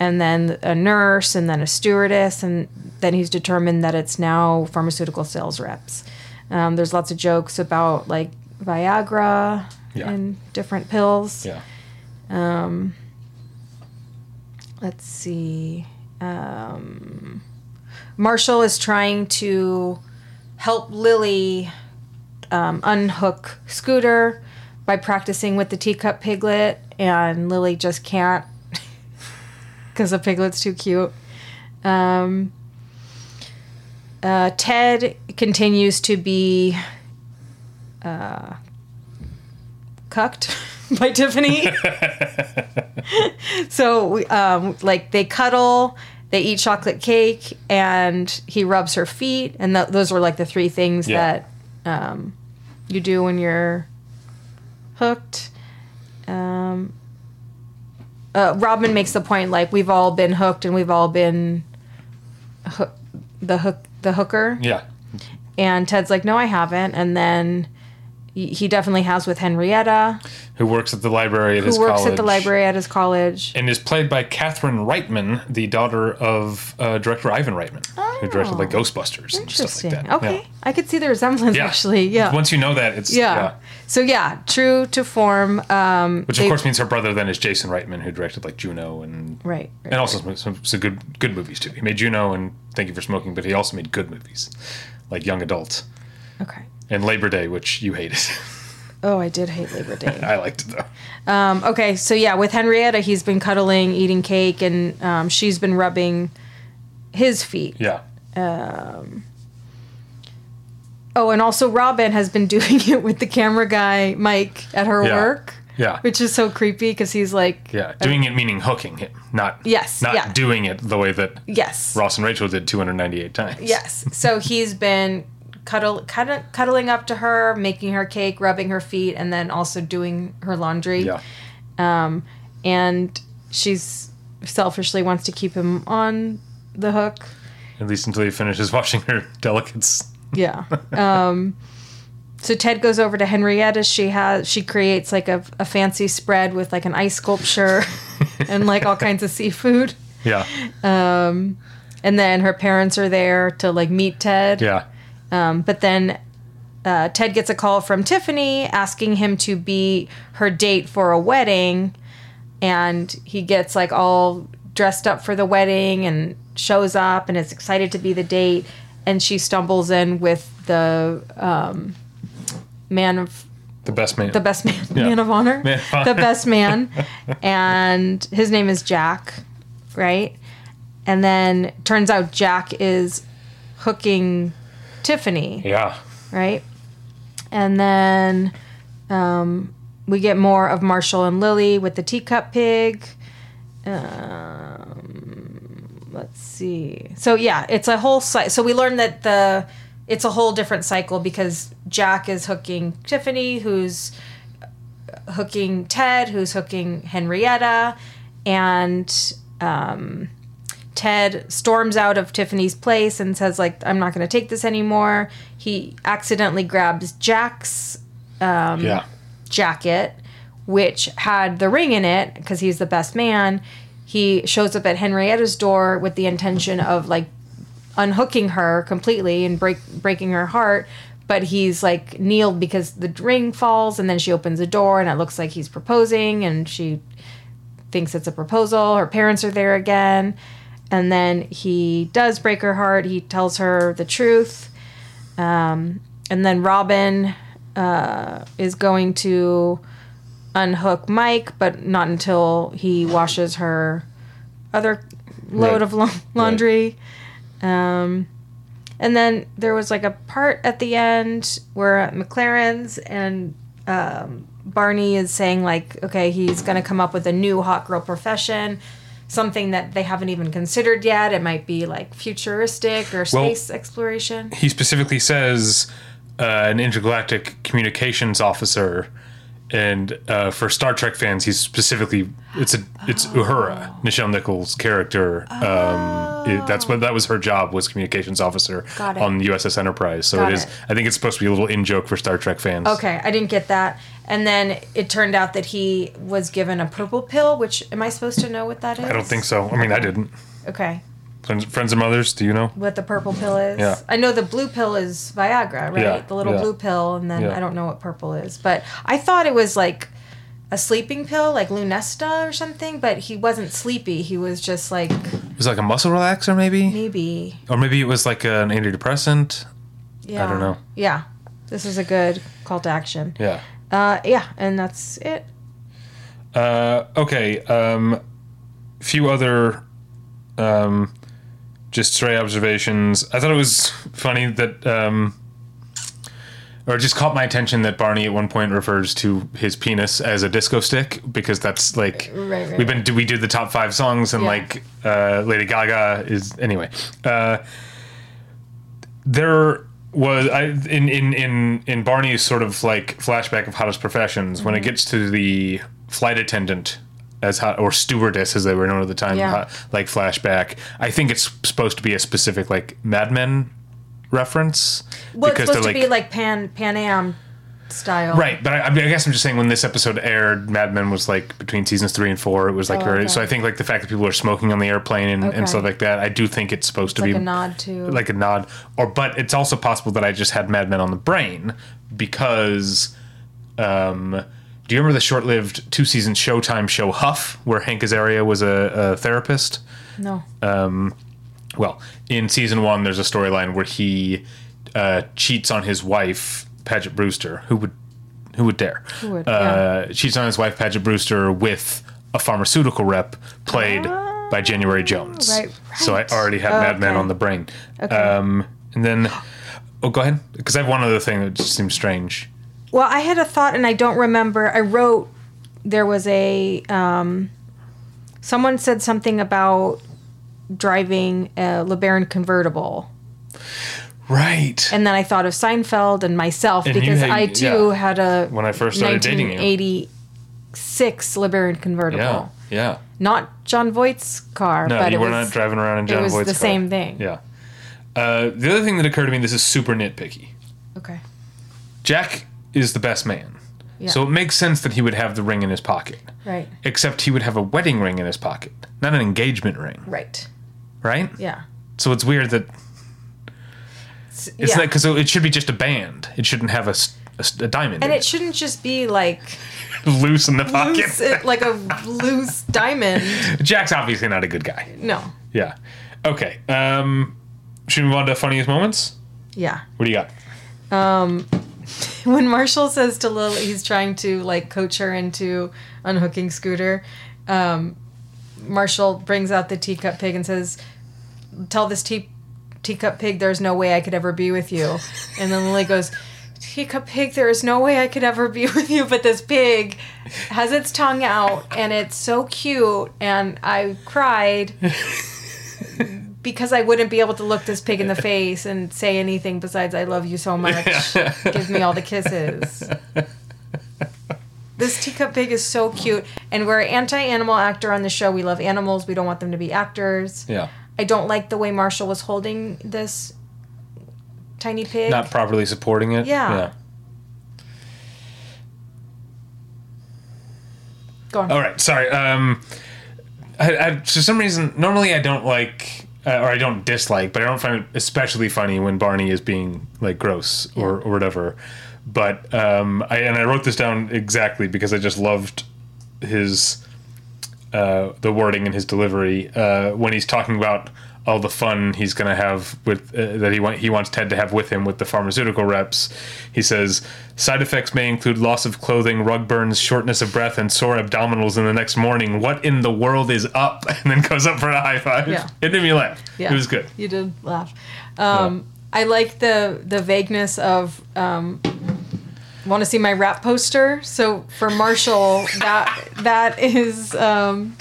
and then a nurse, and then a stewardess, and then he's determined that it's now pharmaceutical sales reps. Um, there's lots of jokes about like Viagra Yeah. and different pills. Yeah. Let's see. Um, Marshall is trying to help Lily um, unhook Scooter by practicing with the teacup piglet, and Lily just can't because the piglet's too cute. Um, uh, Ted continues to be uh, cucked by Tiffany. so, um, like, they cuddle, they eat chocolate cake, and he rubs her feet. And th- those were like the three things Yeah. that um, you do when you're hooked. Um, uh, Robin makes the point like we've all been hooked and we've all been hook, the hook the hooker. Yeah. And Ted's like, no, I haven't. And then he definitely has with Henrietta, Who works at the library at who his works college. at the library at his college. And is played by Catherine Reitman, the daughter of uh, director Ivan Reitman, who directed like Ghostbusters and stuff like that. Okay, Yeah. I could see the resemblance Yeah. actually. Yeah. Once you know that, it's yeah. yeah. So yeah, true to form. Um, Which they- of course means her brother then is Jason Reitman, who directed like Juno and right. right. and also some, some, some good good movies too. He made Juno and Thank You for Smoking, but he also made good movies like Young Adult Okay. And Labor Day, which you hated. Oh, I did hate Labor Day. I liked it though. Um, okay, so yeah, with Henrietta, he's been cuddling, eating cake, and um, she's been rubbing his feet. Yeah. Oh, and also Robin has been doing it with the camera guy Mike at her Yeah. work, Yeah. which is so creepy because he's like, yeah. Doing it meaning hooking him, not Yes, not yeah. doing it the way that yes, Ross and Rachel did 298 times. yes. So he's been cuddle, cuddle, cuddling up to her, making her cake, rubbing her feet, and then also doing her laundry. Yeah. And she's selfishly wants to keep him on the hook. At least until he finishes washing her delicates. Yeah. Um, so Ted goes over to Henrietta. She has she creates like a, a fancy spread with like an ice sculpture and like all kinds of seafood. Yeah. And then her parents are there to like meet Ted. Yeah. Um, but then uh, Ted gets a call from Tiffany asking him to be her date for a wedding, and he gets like all dressed up for the wedding and shows up and is excited to be the date. And she stumbles in with the um, man of The best man. the best man, Yeah. man of honor, Man of honor. the best man, and his name is Jack, right? And then turns out Jack is hooking Tiffany, Yeah. right? And then um, we get more of Marshall and Lily with the teacup pig. Um, let's see. So yeah, it's a whole cycle. So we learned that the it's a whole different cycle because Jack is hooking Tiffany, who's hooking Ted, who's hooking Henrietta, and um, Ted storms out of Tiffany's place and says like I'm not going to take this anymore. He accidentally grabs Jack's um, yeah. jacket, which had the ring in it because he's the best man. He shows up at Henrietta's door with the intention of like unhooking her completely and break breaking her heart. but he's like kneeled because the ring falls, and then she opens the door, and it looks like he's proposing, and she thinks it's a proposal. Her parents are there again, and then he does break her heart. He tells her the truth, um, and then Robin uh, is going to unhook Mike, but not until he washes her other load Right. of la- laundry. Um, and then there was like a part at the end where at MacLaren's and um, Barney is saying like, okay, he's gonna come up with a new hot girl profession, something that they haven't even considered yet. It might be like futuristic or Well- space exploration. he specifically says uh, an intergalactic communications officer and uh, for Star Trek fans he's specifically it's a it's Uhura Nichelle Nichols character um, it- that's what that was her job was communications officer on USS Enterprise so Got it is it. I think it's supposed to be a little in joke for Star Trek fans Okay, I didn't get that. And then it turned out that he was given a purple pill, which am I supposed to know what that is? I don't think so I mean I didn't Okay. Friends, friends and mothers do you know What the purple pill is? Yeah. I know the blue pill is Viagra, right? Yeah, The little yeah. blue pill, and then Yeah. I don't know what purple is. But I thought it was like a sleeping pill, like Lunesta or something, but he wasn't sleepy. He was just like it was like a muscle relaxer maybe maybe or maybe it was like an antidepressant yeah. I don't know. Yeah. This is a good call to action. yeah Uh yeah, and that's it. Uh, okay. Um, few other, um, just stray observations. I thought it was funny that, um, or it just caught my attention that Barney at one point refers to his penis as a disco stick because that's like Right, right, we've been do we do the top five songs and Yeah. like uh, Lady Gaga is anyway. Uh, there was I in in in in Barney's sort of like flashback of hottest professions when it Mm-hmm. gets to the flight attendant as hot or stewardess as they were known at the time Yeah. hot- like flashback I think it's supposed to be a specific like Mad Men reference Well, it's supposed to be like Pan Pan Am style. Right, but I, I guess I'm just saying when this episode aired, Mad Men was like between seasons three and four. It was like Oh, very. okay. So I think like the fact that people are smoking on the airplane and, Okay. and stuff like that, I do think it's supposed to Like be a nod to like a nod. Or but it's also possible that I just had Mad Men on the brain because. Um, do you remember the short-lived two-season Showtime show Huff, where Hank Azaria was a, a therapist? no. well, in season one, there's a storyline where he uh, cheats on his wife, Paget Brewster. Who would, who would dare? Who would, Uh, cheats on his wife, Paget Brewster, with a pharmaceutical rep played by January Jones. right, right. So I already have Mad Men Okay. on the brain. Okay. Um, and then, oh, go ahead, because I have one other thing that just seems strange. Well, I had a thought, and I don't remember. I wrote there was a um, someone said something about driving a LeBaron convertible, Right. and then I thought of Seinfeld and myself And because had- I too yeah. had a When I first started dating you. 1986 LeBaron convertible, yeah. Yeah. not Jon Voight's car, No, but you it were was, not driving around in John it was Voight's the car. same thing. Yeah. Uh, the other thing that occurred to me, this is super nitpicky. Okay. Jack is the best man. Yeah. So it makes sense that he would have the ring in his pocket. Right. Except he would have a wedding ring in his pocket, not an engagement ring, Right. right? Yeah. So it's weird that it's yeah. like because it should be just a band. It shouldn't have a a diamond and in it shouldn't just be like loose in the pocket. loose, it- like a loose diamond. Jack's obviously not a good guy. No. Yeah. Okay. Um, should we move on to funniest moments? Yeah. What do you got? when Marshall says to Lily, he's trying to like coach her into unhooking Scooter. Um, Marshall brings out the teacup pig and says, "Tell this tea, teacup pig there's no way I could ever be with you." And then Lily goes, "Teacup pig, there is no way I could ever be with you." But this pig has its tongue out and it's so cute, and I cried. Because I wouldn't be able to look this pig in the face and say anything besides "I love you so much." Give me all the kisses. This teacup pig is so cute, and we're anti-animal actor on the show. We love animals. We don't want them to be actors. Yeah. I don't like the way Marshall was holding this tiny pig. Not properly supporting it. Yeah. Go on. All right. Sorry. Um, I, I, for some reason, normally I don't like uh, or I don't dislike, but I don't find it especially funny when Barney is being like gross or, or whatever. But um, I and I wrote this down exactly because I just loved his uh, the wording and his delivery uh, when he's talking about all the fun he's going to have with uh, that he want, he wants Ted to have with him with the pharmaceutical reps. He says side effects may include loss of clothing, rug burns, shortness of breath, and sore abdominals in the next morning. What in the world is up? And then goes up for a high five. Yeah. It made me laugh. Yeah. It was good. You did laugh. Um, I like the the vagueness of um, want to see my rap poster. So for Marshall, that that is um,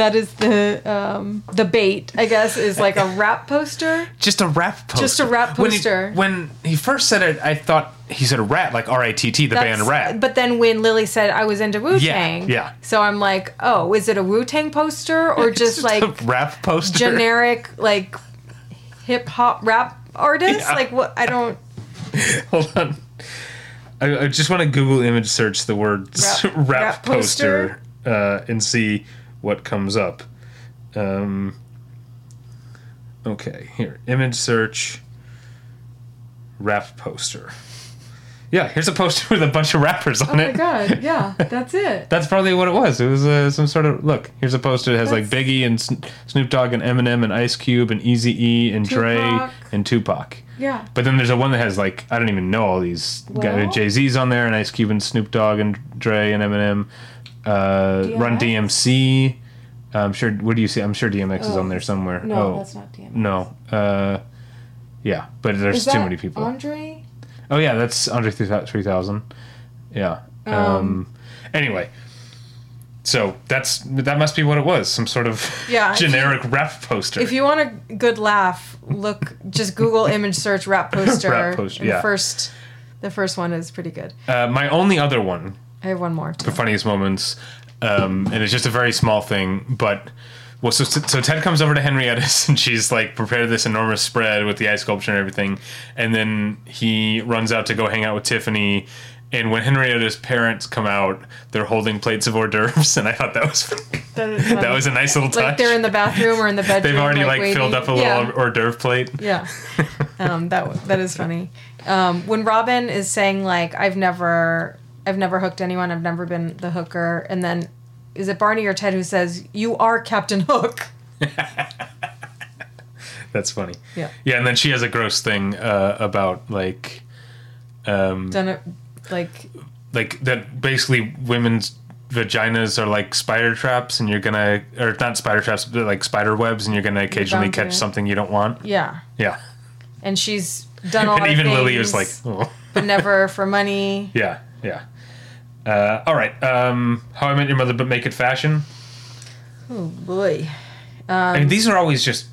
that is the um, the bait. I guess is like a rap poster. Just a rap poster. Just a rap When he- poster. When he, first said it, I thought he said rat, like R A T T, the band Ratt. But then when Lily said I was into Wu Tang, yeah. yeah, So I'm like, oh, is it a Wu Tang poster or just like a rap poster. generic like hip hop rap artist? Yeah. Like what? I don't. Hold on. I, I just want to Google image search the words Rap- rap, rap poster, uh, and see what comes up. Um, okay, here. Image search rap poster. Yeah, here's a poster with a bunch of rappers on it. Oh my god! Yeah, that's it. That's probably what it was. It was uh, some sort of look. Here's a poster that has like Biggie and Snoop Dogg and Eminem and Ice Cube and Easy E and Dre and Tupac. Yeah. But then there's a one that has like I don't even know all these. Well- Jay Z's on there and Ice Cube and Snoop Dogg and Dre and Eminem. Uh, Run DMC. I'm sure. What do you see? I'm sure DMX is Oh. on there somewhere. No, oh, that's not DMX. No. Uh, yeah, but there's Is too many people. Andre? Oh yeah, that's Andre three thousand. Yeah. Um, Anyway, so that's that must be what it was. Some sort of Yeah, if you- generic rap poster. If you want a good laugh, look just Google image search rap poster. Rap poster, yeah. The first, the first one is pretty good. uh, my only other one I have one more. The funniest moments, um, and it's just a very small thing, but. Well, so, so Ted comes over to Henrietta's and she's like prepared this enormous spread with the ice sculpture and everything, and then he runs out to go hang out with Tiffany. And when Henrietta's parents come out, they're holding plates of hors d'oeuvres, and I thought that was That, that was a nice little touch. like they're in the bathroom or in the bedroom. They've already like, filled up a little Yeah. hors d'oeuvre plate. Yeah, um, that that is funny. Um, when Robin is saying like I've never I've never hooked anyone, I've never been the hooker, and then is it Barney or Ted who says you are Captain Hook? That's funny. Yeah. Yeah, and then she has a gross thing uh, about like Done it like like that basically women's vaginas are like spider traps and you're gonna or not spider traps but like spider webs and you're gonna occasionally to catch something you don't want. yeah, Yeah. and she's done all And even things, Lily was like, oh. but never for money. yeah, yeah. Uh, all right. Um, How I Met Your Mother, but make it fashion. Oh boy. I mean, these are always just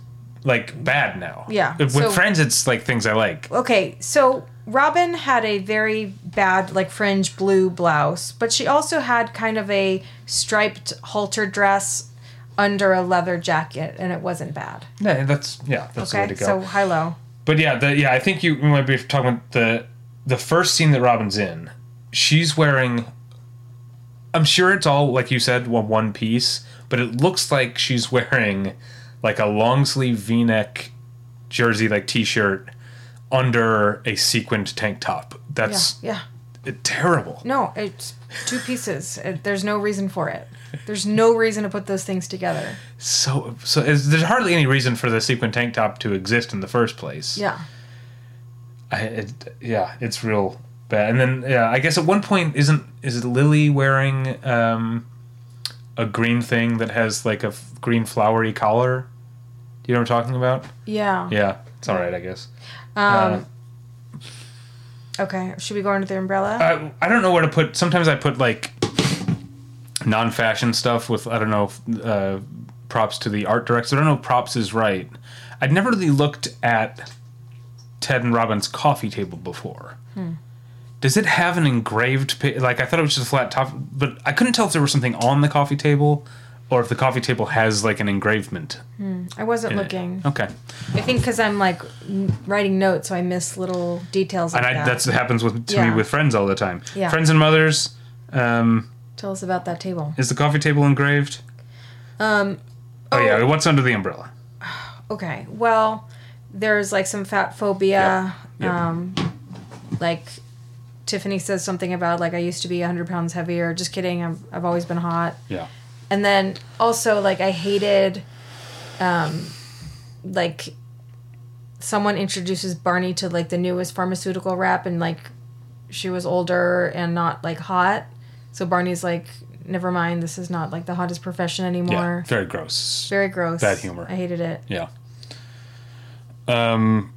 like bad now. Yeah, With so- Friends, it's like things I like. Okay, so Robin had a very bad, like fringe blue blouse, but she also had kind of a striped halter dress under a leather jacket, and it wasn't bad. Yeah, that's yeah, that's the way Okay, to go. so high low. But yeah, the, yeah, I think you we might be talking about the the first scene that Robin's in. She's wearing. I'm sure it's all like you said, one piece, but it looks like she's wearing like a long sleeve V neck jersey, like t shirt, under a sequined tank top. Yeah, That's yeah. terrible. No, it's two pieces. It, there's no reason for it. There's no reason to put those things together. So so is, there's hardly any reason for the sequin tank top to exist in the first place. Yeah. I, it, yeah, it's real bad. And then yeah, I guess at one point isn't is Lily wearing um, a green thing that has like a f- green flowery collar? Do you know what I'm talking about? Yeah. Yeah, it's all right, I guess. Um, okay. Should we go under the umbrella? I, I don't know where to put. Sometimes I put like non-fashion stuff with I don't know uh, props to the art director. I don't know if props is right. I'd never really looked at Ted and Robin's coffee table before. Does it have an engraved pa- like I thought it was just a flat top, but I couldn't tell if there was something on the coffee table or if the coffee table has like an engravement. I wasn't in it. looking. Okay, I think because I'm like writing notes, so I miss little details like and I, that. that's happens with to Yeah. me with friends all the time. Yeah. Friends and mothers. Um, Tell us about that table. Is the coffee table engraved? Um, Oh, yeah. What's under the umbrella? Okay. Well, there's like some fat phobia. Yep. Um, like Tiffany says something about like I used to be 100 pounds heavier. Just kidding. I'm, I've always been hot. Yeah. And then also like I hated, um, like someone introduces Barney to like the newest pharmaceutical rep and like she was older and not like hot. So Barney's like, never mind. This is not like the hottest profession anymore. Yeah. anymore. Very gross. Very gross. Bad humor. I hated it. Yeah. Um,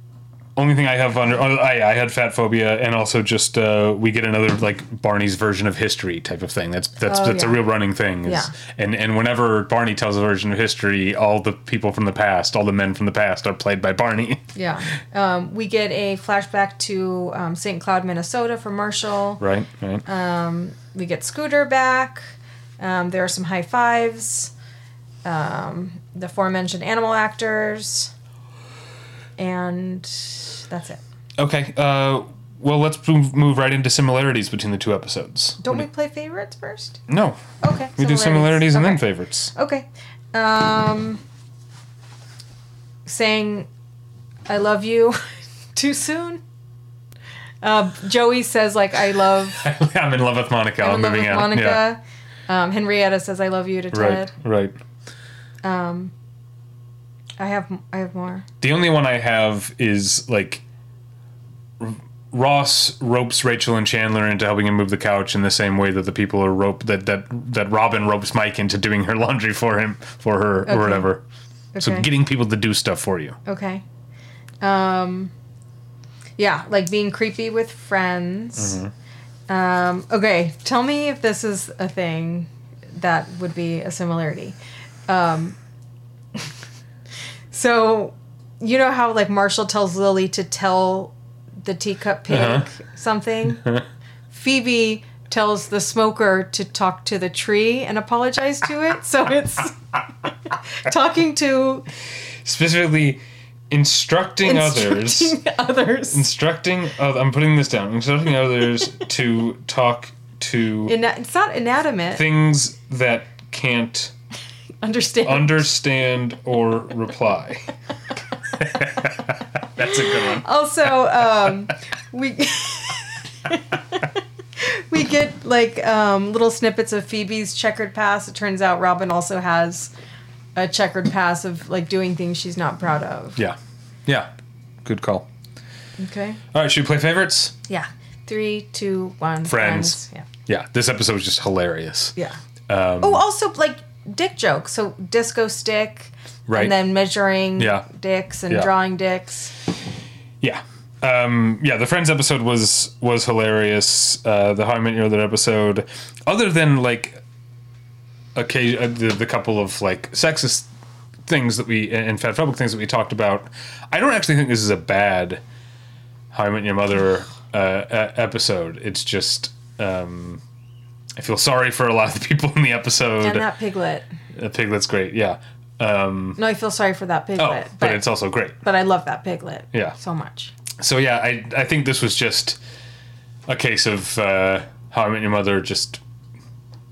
only thing I have under oh, I I had fat phobia, and also just uh, we get another like Barney's version of history type of thing. That's that's Oh, that's a real running thing. is- Yeah. And and whenever Barney tells a version of history, all the people from the past, all the men from the past, are played by Barney. Yeah. Um, we get a flashback to um, St. Cloud, Minnesota for Marshall. right. Right. We get Scooter back. Um, there are some high fives. Um, the aforementioned animal actors. And that's it. okay. Uh, well, let's move, move right into similarities between the two episodes. Don't we play favorites first? No. Okay. We do similarities and then favorites. Okay. Um, saying I love you too soon. Uh, Joey says like I love I'm in love with Monica. I'm I'm in love moving with on. Monica. Um, Henrietta says I love you to Ted. Right. Right. I have I have more. The only one I have is like R- Ross ropes Rachel and Chandler into helping him move the couch in the same way that the people are rope that that that Robin ropes Mike into doing her laundry for him for her Okay. or whatever. Okay. So getting people to do stuff for you. Okay. Um yeah, like being creepy with friends. Mm-hmm. Um okay, tell me if this is a thing that would be a similarity. Um So you know how like Marshall tells Lily to tell the teacup pig Uh-huh. something? Phoebe tells the smoker to talk to the tree and apologize to it. So it's talking to Specifically instructing, others instructing others. instructing oh, I'm putting this down. Instructing others to talk to Ina- it's not inanimate. things that can't Understand? understand or reply. That's a good one. also, um, we we get like um, little snippets of Phoebe's checkered past. It turns out Robin also has a checkered past of like doing things she's not proud of. Yeah. Yeah. Good call. Okay. All right, should we play favorites? Yeah. Three, two, one. Friends. Yeah. Yeah, this episode was just hilarious. Yeah. Um, oh, also like dick jokes. So disco stick. Right. And then measuring Yeah. dicks and Yeah. drawing dicks. Yeah. Um, yeah, the Friends episode was was hilarious. Uh, the How I Met Your Mother episode, other than like, okay, uh, the, the couple of like sexist things that we and fatphobic things that we talked about, I don't actually think this is a bad How I Met Your Mother uh, episode. It's just um, I feel sorry for a lot of the people in the episode. And that piglet. Uh, Piglet's great, yeah. Um, No, I feel sorry for that piglet. oh, piglet. but it's also great. but I love that piglet. Yeah. So much. So yeah, I I think this was just a case of uh, How I Met Your Mother just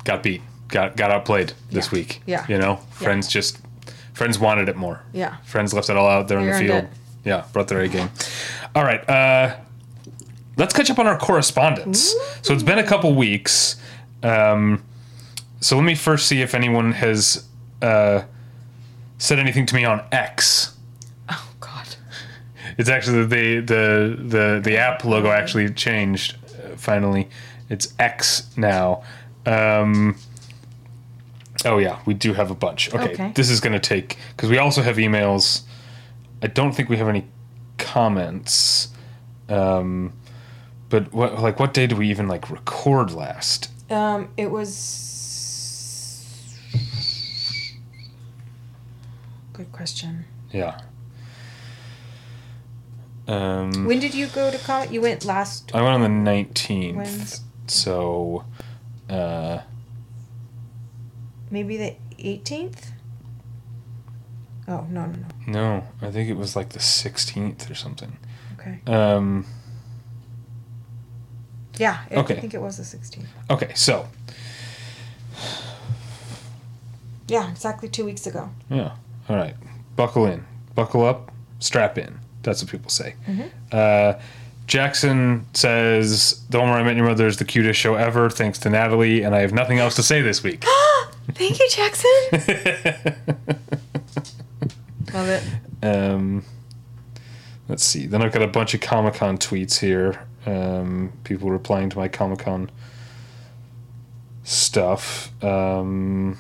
got beat, got got outplayed this Yeah. week. Yeah. you know, Friends just Friends wanted it more. Yeah. Friends left it all out there in the field. it. Yeah, brought their A game. All right, uh, let's catch up on our correspondence. So it's been a couple weeks. Um, so let me first see if anyone has uh, said anything to me on X. Oh God. It's actually the the the the app logo actually changed. Uh, finally, it's X now. Um, oh yeah, we do have a bunch. Okay, Okay. this is gonna take because we also have emails. I don't think we have any comments. Um, but what like what day did we even like record last? Um, it was. Good question. Yeah. Um, When did you go to comment? You went last. I went on the nineteenth. When's- So, uh, Maybe the 18th? Oh, no, no, no. No, I think it was like the 16th or something. Okay. Um, Yeah, I Okay. think it was the 16th. okay, so, Yeah, exactly two weeks ago. yeah. All right. Buckle in. buckle up, strap in. That's what people say. Uh, Jackson says, The Where I Met Your Mother is the cutest show ever, thanks to Natalie, and I have nothing else to say this week. Thank you, Jackson. Love it. Um, let's see. Then I've got a bunch of Comic Con tweets here. Um, people replying to my Comic Con stuff. Um,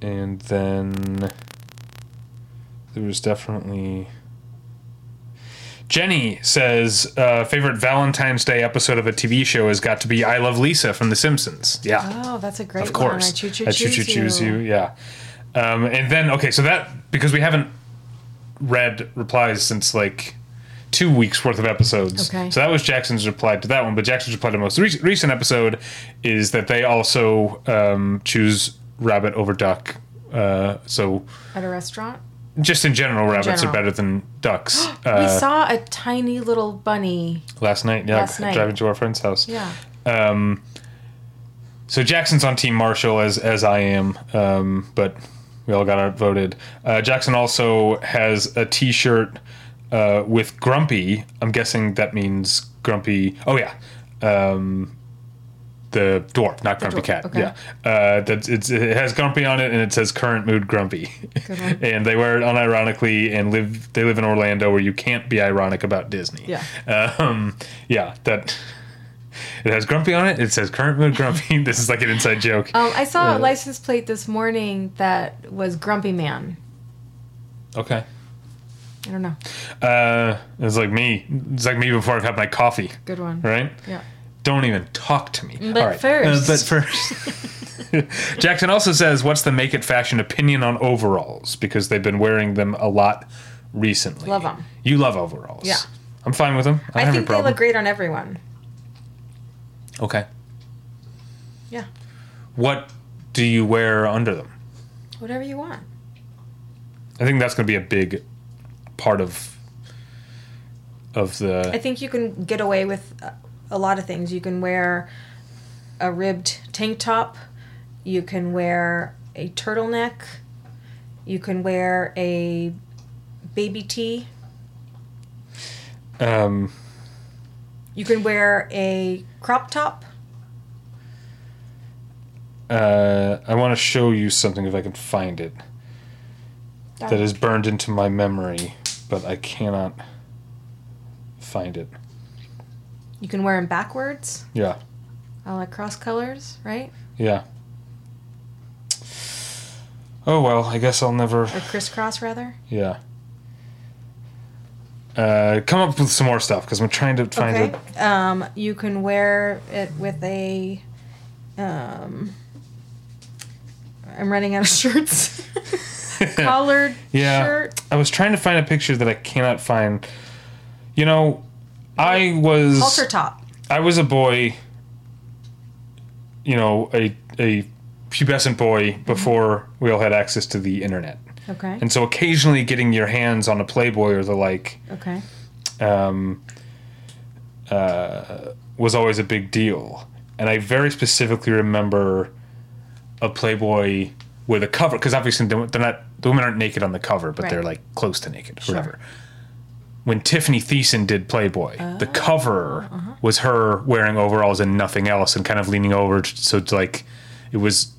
and then there was definitely. Jenny says, uh, favorite Valentine's Day episode of a TV show has got to be I Love Lisa from The Simpsons. Yeah. Oh, that's a great Of course. one. I choo choo choose, you. Yeah. Um, and then okay, so that because we haven't read replies since like two weeks worth of episodes. Okay. So that was Jackson's reply to that one. But Jackson's reply to the most re- recent episode is that they also um, choose rabbit over duck. Uh, so At a restaurant. just in general, rabbits general. are better than ducks. we Uh, saw a tiny little bunny. last night, yeah, Last night. driving to our friend's house. Yeah. Um, So Jackson's on Team Marshall as as I am, um, but we all got outvoted. Uh, Jackson also has a T-shirt uh, with Grumpy. I'm guessing that means Grumpy. Oh yeah, um, the dwarf, not Grumpy dwarf, Cat. okay. Yeah, uh, that's it's, it has Grumpy on it, and it says current mood Grumpy. And they wear it unironically, and live. They live in Orlando, where you can't be ironic about Disney. Yeah. Um, yeah, that. It has Grumpy on it. It says current mood Grumpy. this is like an inside joke. Um, I saw a license plate this morning that was Grumpy Man. Okay. I don't know. Uh, it's like me. It's like me before I've had my coffee, Good one. right? Yeah. Don't even talk to me. But first. Uh, but first. Jackson also says, "What's the make it fashion opinion on overalls? Because they've been wearing them a lot recently. Love 'em. You love overalls. Yeah. I'm fine with them. I, I have think a they look great on everyone. Okay. Yeah. What do you wear under them? Whatever you want. I think that's going to be a big part of of the. I think you can get away with a lot of things. You can wear a ribbed tank top. You can wear a turtleneck. You can wear a baby tee. um, You can wear a crop top. uh, I want to show you something if I can find it that is burned into my memory, but I cannot find it. You can wear them backwards. Yeah, I like cross colors, right? yeah. Oh well, I guess I'll never. Or crisscross, rather. Yeah. Uh, come up with some more stuff because I'm trying to find Okay. it. Um, you can wear it with a. Um, I'm running out of shirts. Collared Yeah. shirt. I was trying to find a picture that I cannot find. You know, I was Halter top. I was a boy. You know, a a pubescent boy before we all had access to the internet, Okay. and so occasionally getting your hands on a Playboy or the like Okay. um, uh, was always a big deal. And I very specifically remember a Playboy with a cover, because obviously they're they're not the women aren't naked on the cover, but they're like close to naked, or Sure. whatever. When Tiffany Thiessen did Playboy, the Oh, cover uh-huh. was her wearing overalls and nothing else, and kind of leaning over, so it's like it was.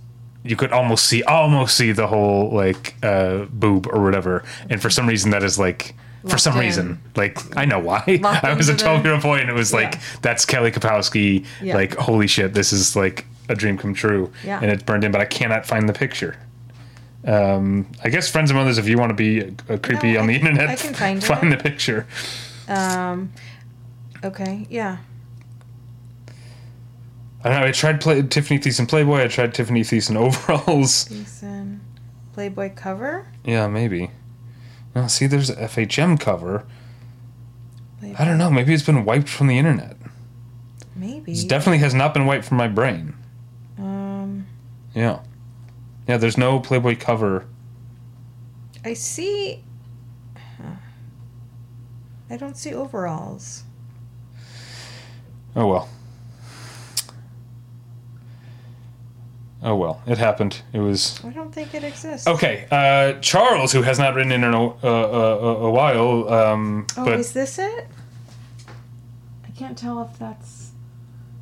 You could almost see, almost see the whole like uh, boob or whatever, and for some reason that is like, for some in. reason, like I know why. Locked I was a 12 year old boy and it was like, that's Kelly Kapowski. Yeah. Like, holy shit, this is like a dream come true. Yeah. And it's burned in, but I cannot find the picture. Um, I guess friends and mothers, if you want to be a, a creepy No, on the can- internet, I can find find the picture. Um, okay. Yeah. I don't know. I tried play, Tiffany Thiessen Playboy. I tried Tiffany Thiessen overalls. Decent Playboy cover. yeah, maybe. No, see, there's a FHM cover. Playboy. I don't know. Maybe it's been wiped from the internet. Maybe. It definitely has not been wiped from my brain. um, Yeah. Yeah, there's no Playboy cover. I see. I don't see overalls. Oh well. Oh well, it happened. It was I don't think it exists. okay. Uh, Charles, who has not written in in a, uh, uh, a while, um, Oh, but is this it? I can't tell if that's.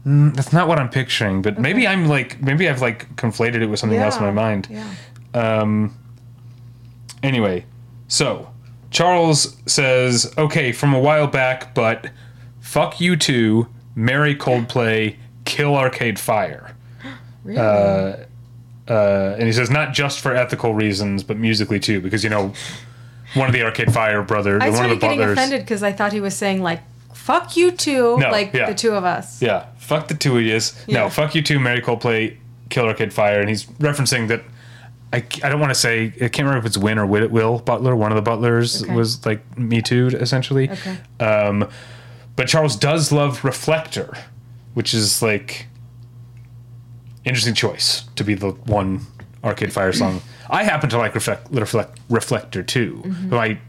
Mm, that's not what I'm picturing. But maybe I'm like maybe I've like conflated it with something else in my mind. Yeah. Um, anyway, so Charles says, okay, from a while back, but fuck you too, marry Coldplay, kill Arcade Fire. Really? Uh, uh, and he says, not just for ethical reasons, but musically too, because, you know, one of the Arcade Fire brothers, I one of the started getting offended because I thought he was saying like "fuck you too," No, like yeah. the two of us. Yeah, fuck the two of yous. Yeah. No, fuck you too, marry Coldplay, Killer Kid Fire. And he's referencing that. I, I don't want to say I can't remember if it's Win or Will, Will Butler. One of the butlers Okay. was like me too, essentially. Okay. Um, but Charles does love Reflector, which is like interesting choice to be the one Arcade Fire song. I happen to like Reflect, Reflect Reflector too. Mm-hmm. My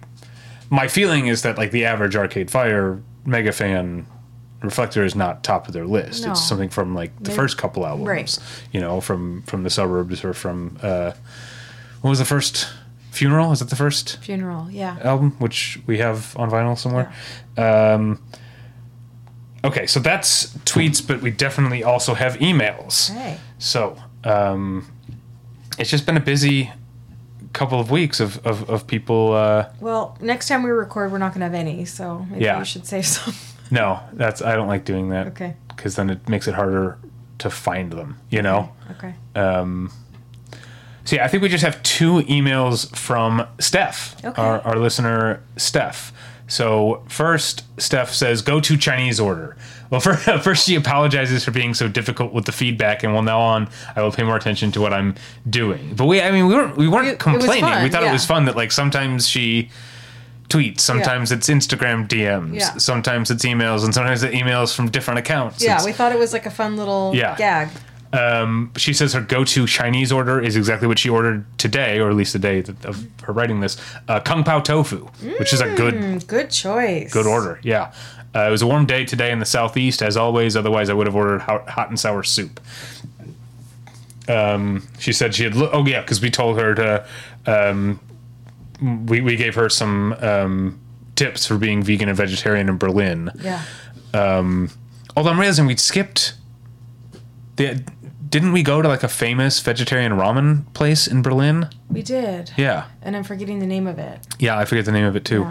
my feeling is that like the average Arcade Fire mega fan Reflector is not top of their list. No. It's something from like the Maybe- first couple albums, Right. you know, from from the suburbs or from uh, what was the first Funeral? Is that the first Funeral. Yeah. album, which we have on vinyl somewhere. Um, okay, so that's tweets, but we definitely also have emails. Hey. So um, it's just been a busy couple of weeks of, of, of people. Uh, Well, next time we record, we're not gonna have any, so maybe Yeah. you should save some. no, that's I don't like doing that. Okay. Because then it makes it harder to find them. You know. Okay. Um, So yeah, I think we just have two emails from Steph, Okay. our, our listener Steph. So first, Steph says, "Go to Chinese order." Well, for, first she apologizes for being so difficult with the feedback, and well, now on I will pay more attention to what I'm doing. But we, I mean, we weren't we weren't It- it complaining. we fun, thought it was fun that like sometimes she tweets, sometimes it's Instagram DMs, Yeah. sometimes it's emails, and sometimes it's emails from different accounts. Yeah, It's- we thought it was like a fun little Yeah. gag. Um, she says her go-to Chinese order is exactly what she ordered today, or at least the day of her writing this, uh, kung pao tofu, which is a good Mm, good choice. good order. Yeah, uh, it was a warm day today in the southeast, as always. Otherwise, I would have ordered hot, hot and sour soup. Um, she said she had. Lo- oh yeah, because we told her to. Um, we we gave her some um, tips for being vegan and vegetarian in Berlin. Yeah. Although I'm realizing we skipped. The, didn't we go to like a famous vegetarian ramen place in Berlin? We did. Yeah, And I'm forgetting the name of it. yeah, I forget the name of it too.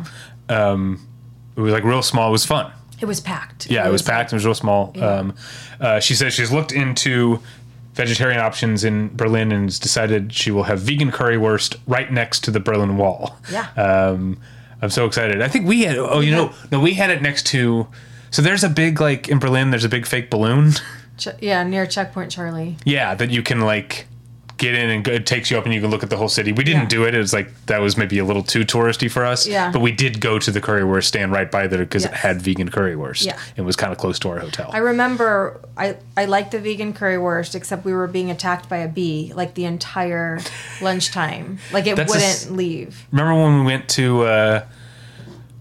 Um, it was like real small. It was fun. It was packed. Yeah, it was packed. It was real small. Um, uh, she says she's looked into vegetarian options in Berlin and has decided she will have vegan currywurst right next to the Berlin Wall. Yeah. Um, I'm so excited. I think we had. Oh, you know, no, we had it next to. So there's a big like in Berlin. There's a big fake balloon. Yeah, near Checkpoint Charlie. Yeah, that you can like get in and go, it takes you up and you can look at the whole city. We didn't Yeah. do it. It was like that was maybe a little too touristy for us. Yeah. But we did go to the currywurst stand right by there because it had vegan currywurst. Yeah. It was kind of close to our hotel. I remember I I liked the vegan currywurst, except we were being attacked by a bee like the entire lunchtime. Like it That's wouldn't s- leave. Remember when we went to uh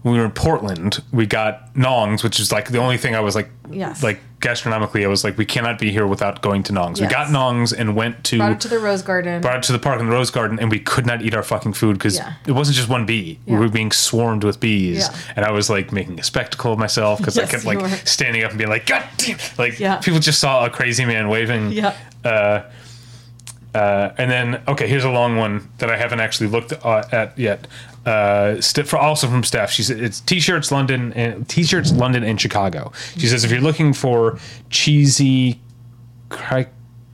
when we were in Portland, we got Nong's, which is like the only thing I was like Yes. like gastronomically I was like we cannot be here without going to Nong's. Yes. We got Nong's and went to Brought it to the Rose Garden. brought it to the park in the Rose Garden, and we could not eat our fucking food because Yeah. it wasn't just one bee. We were being swarmed with bees, Yeah. and I was like making a spectacle of myself because I kept like were. standing up and being like, "God damn!" Like Yeah. people just saw a crazy man waving. Yeah. Uh, and then okay, here's a long one that I haven't actually looked uh, at yet. Uh, st- for also from Steph, she said it's t-shirts London and t-shirts London and Chicago. She says if you're looking for cheesy cri-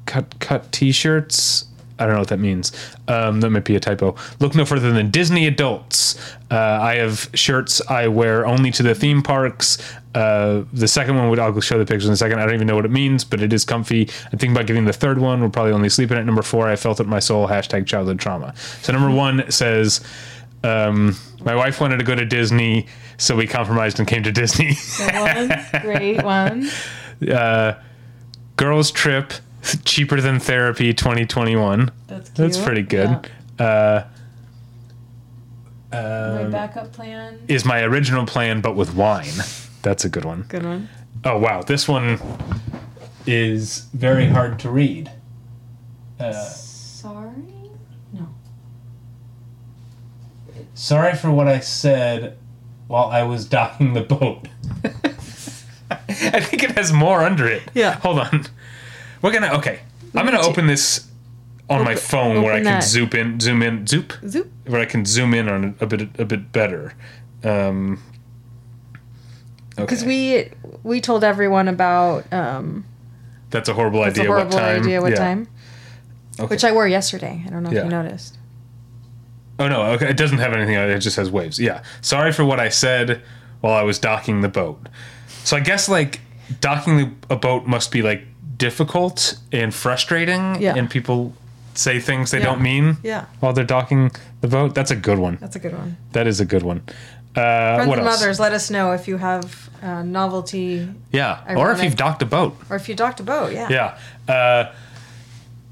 cut cut t-shirts. I don't know what that means. Um, that might be a typo. Look no further than Disney adults. Uh, I have shirts I wear only to the theme parks. Uh, the second one would I'll show the pictures in a second. I don't even know what it means, but it is comfy. I'm thinking about getting the third one. We'll probably only sleep in it. Number four, I felt it in my soul. Hashtag childhood trauma. So number one says, um, my wife wanted to go to Disney, so we compromised and came to Disney. Good one. Great one. Girls trip, cheaper than therapy 2021. That's cute. That's pretty good. Uh, um, my backup plan. Is my original plan, but with wine. That's a good one. Good one. Oh wow, this one is very hard to read. Uh, Sorry? No. Sorry for what I said while I was docking the boat. I think it has more under it. Yeah. Hold on. We're gonna okay. I'm gonna open this on my phone where I can that. zoom in, zoom in, zoop, Zoop. where I can zoom in on it a bit, a bit better. Um, Because okay. we we told everyone about um that's a horrible it's idea. a horrible what time? idea what Yeah. time. Okay. Which I wore yesterday. I don't know Yeah. if you noticed. Oh no, okay, it doesn't have anything on it. It just has waves. Yeah. Sorry for what I said while I was docking the boat. So I guess like docking the, a boat must be like difficult and frustrating, Yeah. and people say things they Yeah. don't mean Yeah. while they're docking the boat. That's a good one. That's a good one. That is a good one. Uh, Friends what and else? mothers, let us know if you have uh, novelty Yeah, or if you've docked a boat. or if you docked a boat. Yeah. Yeah. Uh,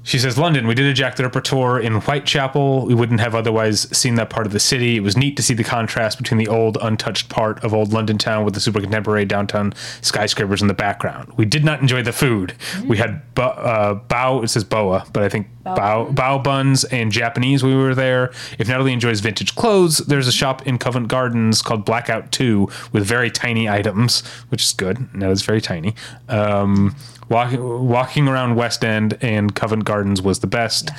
she says, London, we did a Jack the Ripper tour in Whitechapel. We wouldn't have otherwise seen that part of the city. It was neat to see the contrast between the old, untouched part of old London town with the super contemporary downtown skyscrapers in the background. We did not enjoy the food. We had bu- uh, bao, it says boa, but I think bao, bao buns and Japanese when we were there. If Natalie enjoys vintage clothes, there's a shop in Covent Gardens called Blackout 2 with very tiny items, which is good. That is very tiny. Um, Walking, walking around West End and Covent Gardens was the best.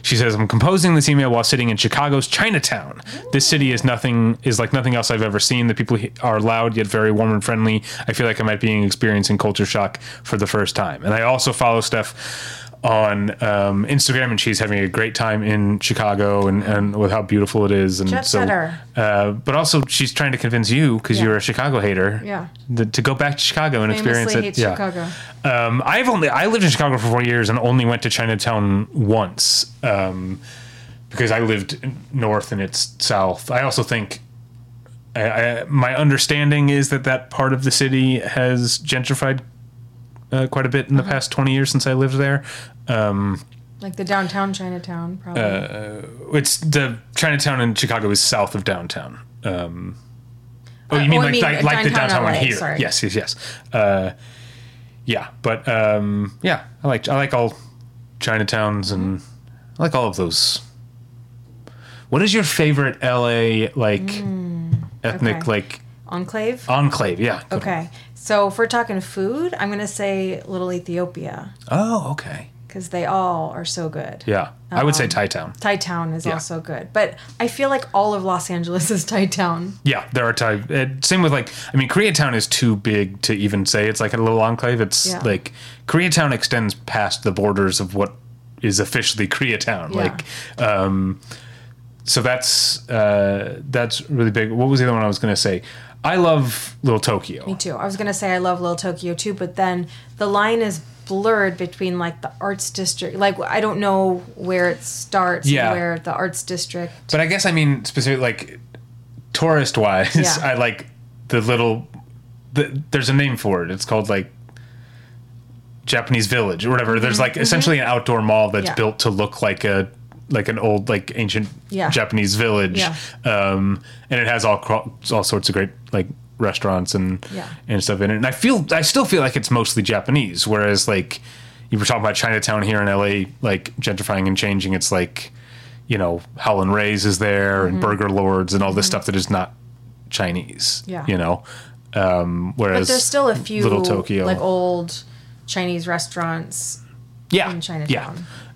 She says, "I'm composing this email while sitting in Chicago's Chinatown. This city is nothing is like nothing else I've ever seen. The people are loud yet very warm and friendly. I feel like I might be experiencing culture shock for the first time. And I also follow Steph on um, Instagram, and she's having a great time in Chicago and, and with how beautiful it is. And Jet so, uh, but also she's trying to convince you because Yeah. you're a Chicago hater, Yeah. th- to go back to Chicago and experience Famously it. hates yeah. Chicago. Um, I've only I lived in Chicago for four years and only went to Chinatown once um, because I lived north and it's south. I also think I, I, my understanding is that that part of the city has gentrified uh, quite a bit in the past twenty years since I lived there. Um, Like the downtown Chinatown, probably. Uh, it's the Chinatown in Chicago is south of downtown. Um, oh, Uh, you mean oh, like mean, like, like the downtown downtown one here? sorry. Yes, yes, yes. Uh, yeah, but um, yeah, I like I like all Chinatowns and I like all of those. What is your favorite LA like ethnic Mm, okay. like Enclave. enclave? Yeah. Okay. So if we're talking food, I'm gonna say Little Ethiopia Oh, okay. Because they all are so good. Yeah, I would Um, say Thai Town. Thai Town is Yeah. also good, but I feel like all of Los Angeles is Thai Town. Yeah, there are Thai. Uh, same with like, I mean, Koreatown is too big to even say it's like a little enclave. It's Yeah. like Koreatown extends past the borders of what is officially Koreatown. Yeah. Like, um, so that's uh, that's really big. What was the other one I was gonna say? I love Little Tokyo. Me too. I was gonna say I love Little Tokyo too, but then the line is blurred between like the arts district. Like I don't know where it starts Yeah. where the arts district. But I guess I mean specifically like tourist wise, Yeah. I like the little. The, there's a name for it. It's called like Japanese Village or whatever. There's like essentially an outdoor mall that's Mm-hmm. Yeah. built to look like a like an old like ancient Yeah. Japanese village. Yeah. Um, and it has all all sorts of great like restaurants and Yeah. and stuff in it. And I feel I still feel like it's mostly Japanese, whereas like you were talking about Chinatown here in LA, like gentrifying and changing. It's like you know Howlin' Rays is there Mm-hmm. and Burger Lords and all this stuff that is not Chinese. Yeah. you know. Um, whereas But there's still a few Little Tokyo, like old Chinese restaurants yeah, in Chinatown.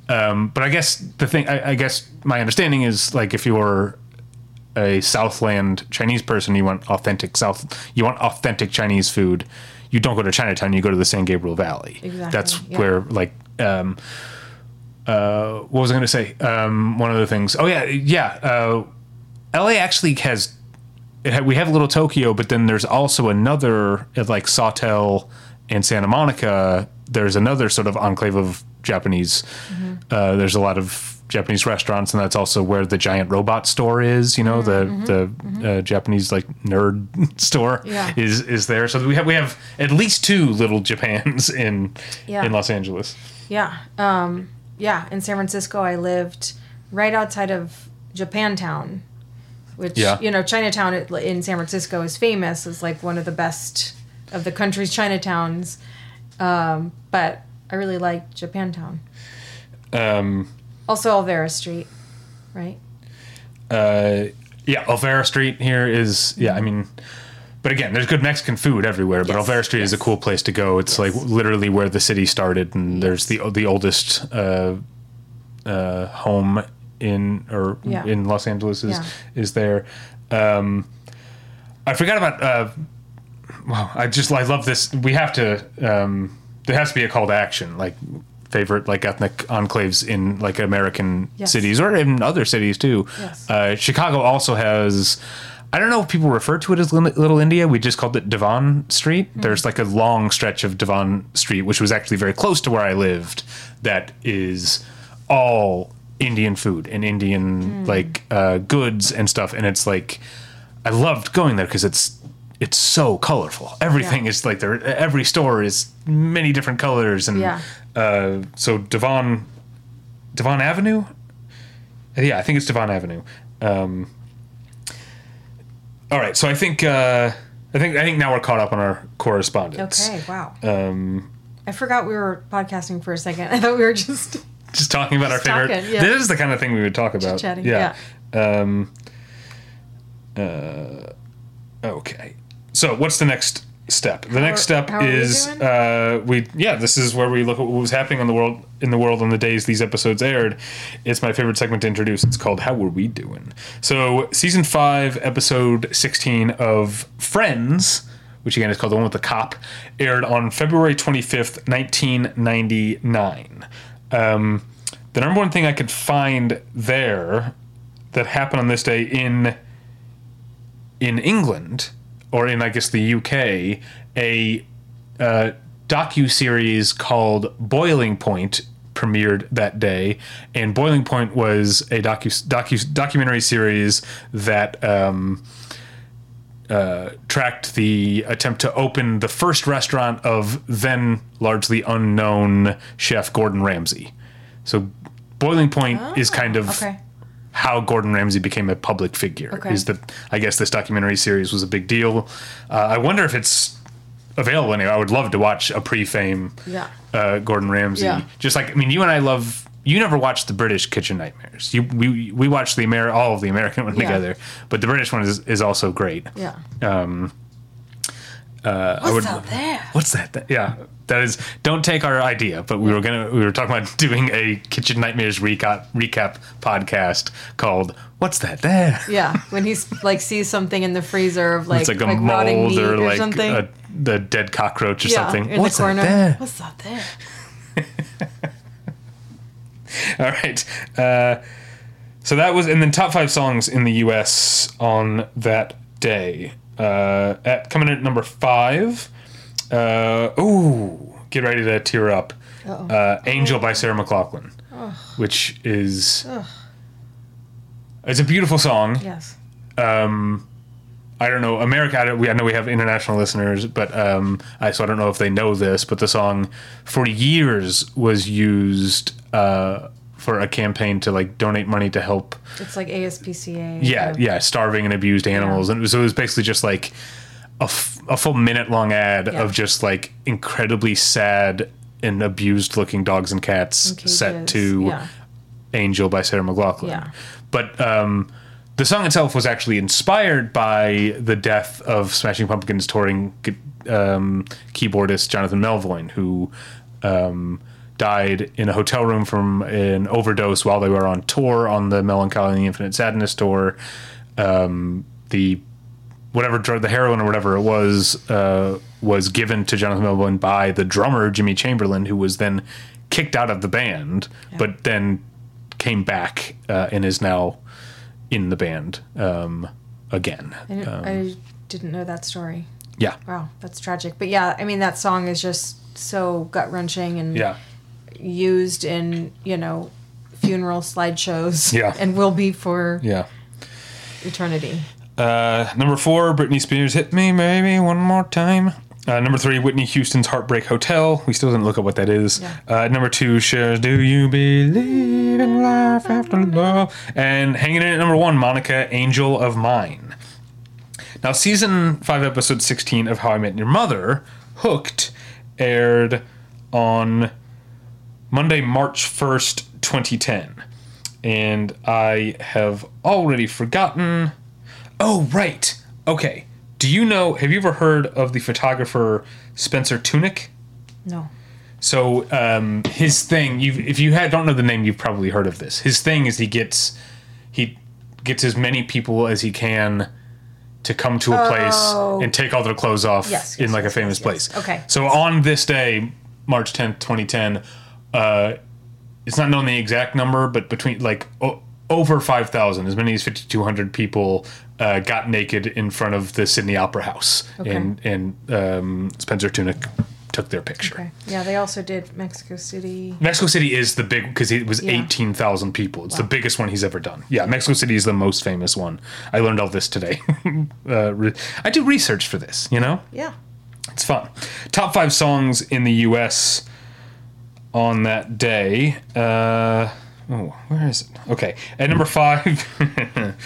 Yeah. Um, but I guess the thing, I, I guess my understanding is like if you're a Southland Chinese person, you want authentic South, you want authentic Chinese food. You don't go to Chinatown, you go to the San Gabriel Valley. Exactly, That's yeah. where like, um, uh, what was I going to say? Um, one of the things. Oh yeah, yeah. Uh, LA actually has. It ha- we have a Little Tokyo, but then there's also another like Sawtelle and Santa Monica. There's another sort of enclave of Japanese. Mm-hmm. Uh, there's a lot of Japanese restaurants, and that's also where the giant robot store is. You know, Mm-hmm. the the uh, Japanese like nerd store Yeah. is is there. So we have we have at least two little Japans in Yeah. in Los Angeles. Yeah. Um, yeah. In San Francisco, I lived right outside of Japantown, which, Yeah. you know, Chinatown in San Francisco is famous as like one of the best of the country's Chinatowns. Um, but I really liked Japantown. Um, Also, Olvera Street, right? uh, yeah, Olvera Street here is yeah. I mean, but again, there's good Mexican food everywhere. But Yes, Olvera Street is a cool place to go. It's like literally where the city started, and there's the the oldest uh, uh, home in or Yeah. in Los Angeles is Yeah. is there. Um, I forgot about. Uh, wow, I just I love this. We have to. Um, there has to be a call to action, like favorite like ethnic enclaves in like American Yes. cities or in other cities too. Yes. Uh, Chicago also has. I don't know if people refer to it as Little India. We just called it Devon Street. Mm-hmm. There's like a long stretch of Devon Street, which was actually very close to where I lived. That is all Indian food and Indian Mm. like uh, goods and stuff. And it's like I loved going there because it's it's so colorful. Everything Yeah. is like there. Every store is many different colors and Yeah. Uh, so Devon Devon Avenue. Yeah, I think it's Devon Avenue. Um, all right, so I think uh, I think I think now we're caught up on our correspondence. Okay, wow. Um, I forgot we were podcasting for a second. I thought we were just. just talking about Just our favorite. yeah. This is the kind of thing we would talk about. Chit-chatting, yeah. Um, uh, okay. So what's the next step? The next step how are we is doing? uh, we yeah. This is where we look at what was happening on the world in the world on the days these episodes aired. It's my favorite segment to introduce. It's called "How Were We Doing." So season five, episode sixteen of Friends. Which again is called The One with the Cop, aired on February 25th, 1999. Um, the number one thing I could find there that happened on this day in in England or in I guess the UK a uh, docu series called Boiling Point premiered that day, and Boiling Point was a docu docu documentary series that. Um, uh, tracked the attempt to open the first restaurant of then largely unknown chef Gordon Ramsay. So, Boiling Point is kind of Okay. How Gordon Ramsay became a public figure. Okay. Is that I guess this documentary series was a big deal. Uh, I wonder if it's available anyway. I would love to watch a pre-fame Yeah. uh, Gordon Ramsay. Yeah. Just like I mean, you and I love. You never watched the British Kitchen Nightmares. You we we watched the Amer all of the American one Yeah. together, but the British one is, is also great. Yeah. Um, uh, I What's would- out there? What's that? Th- Yeah, that is. Don't take our idea, but we were gonna. We were talking about doing a Kitchen Nightmares recap recap podcast called "What's That There." Yeah. When he's like sees something in the freezer of like it's like a rotting mold meat or like something. a, the dead cockroach or yeah, something. in What's the corner. that there? What's that there? All right. Uh, so that was, and then top five songs in the U.S. on that day. Uh, at coming in at number five. Uh, ooh, get ready to tear up. Uh, "Angel" by Sarah McLachlan, which is it's a beautiful song. Yes. I don't know America. I, don't, we, I know we have international listeners, but um, I so I don't know if they know this. But the song for years was used uh, for a campaign to like donate money to help. It's like ASPCA. Yeah, yeah, starving and abused animals, and so it was basically just like a, f- a full minute long ad Yeah. of just like incredibly sad and abused looking dogs and cats set to yeah. Angel by Sarah McLachlan. Yeah. But um, the song itself was actually inspired by the death of Smashing Pumpkins touring um, keyboardist Jonathan Melvoin, who um, died in a hotel room from an overdose while they were on tour on the Melancholy and the Infinite Sadness tour. Um, the whatever drug, the heroin or whatever it was, uh, was given to Jonathan Melvoin by the drummer Jimmy Chamberlin, who was then kicked out of the band, but then came back uh, and is now in the band um, again. I didn't, Um, I didn't know that story. yeah, Wow, that's tragic. But yeah, I mean that song is just so gut wrenching and yeah, used in you know funeral slideshows. Yeah. and will be for yeah. eternity. Uh, number four, Britney Spears, "Hit Me, Maybe One More Time." Uh, number three, Whitney Houston's "Heartbreak Hotel." We still didn't look up what that is. Yeah. Uh, number two, Cher's "Do You Believe in Life After Love?" And hanging in at number one, Monica, "Angel of Mine." Now, season five, episode sixteen of How I Met Your Mother, "Hooked," aired on Monday, March 1st, 2010. And I have already forgotten. Oh, right. Okay. Do you know, have you ever heard of the photographer Spencer Tunick? No. So um, his thing, if you had, don't know the name, you've probably heard of this. His thing is he gets he gets as many people as he can to come to a Oh. place and take all their clothes off Yes, in like yes, a famous yes, place. yes. Okay. So on this day, March tenth, twenty ten, uh, it's not known the exact number, but between like o- over five thousand, as many as fifty two hundred people uh, got naked in front of the Sydney Opera House, Okay. and and um, Spencer Tunick took their picture. Okay. Yeah, they also did Mexico City. Mexico City is the big because it was Yeah. eighteen thousand people. It's the biggest one he's ever done. Yeah, Mexico City is the most famous one. I learned all this today. uh, re- I do research for this. You know, Yeah. it's fun. Top five songs in the U.S. on that day. Uh, oh, where is it? Okay, at number five,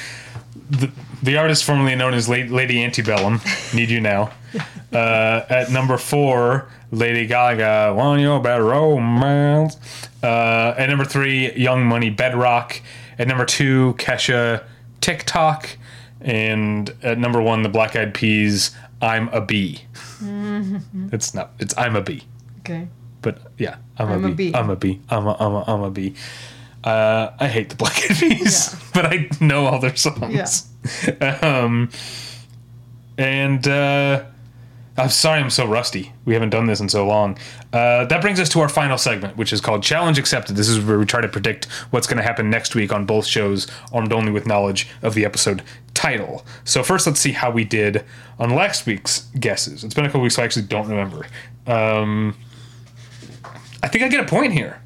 the, the artist formerly known as Lady Antebellum, "Need You Now." Uh, at number four, Lady Gaga, "Want Your Bad Romance." Uh, at number three, Young Money, "Bedrock." At number two, Kesha, "TikTok." And at number one, the Black Eyed Peas, "I'm a Bee." It's not. It's I'm a bee. Okay. But yeah, I'm, I'm a, a bee. bee. I'm a bee. I'm a I'm a I'm a bee. Uh, I hate the Black Eyed Peas, Yeah. but I know all their songs. um, and uh, I'm sorry, I'm so rusty. We haven't done this in so long. Uh, that brings us to our final segment, which is called Challenge Accepted. This is where we try to predict what's going to happen next week on both shows, armed only with knowledge of the episode title. So first, let's see how we did on last week's guesses. It's been a couple weeks, so I actually don't remember. Um, I think I get a point here.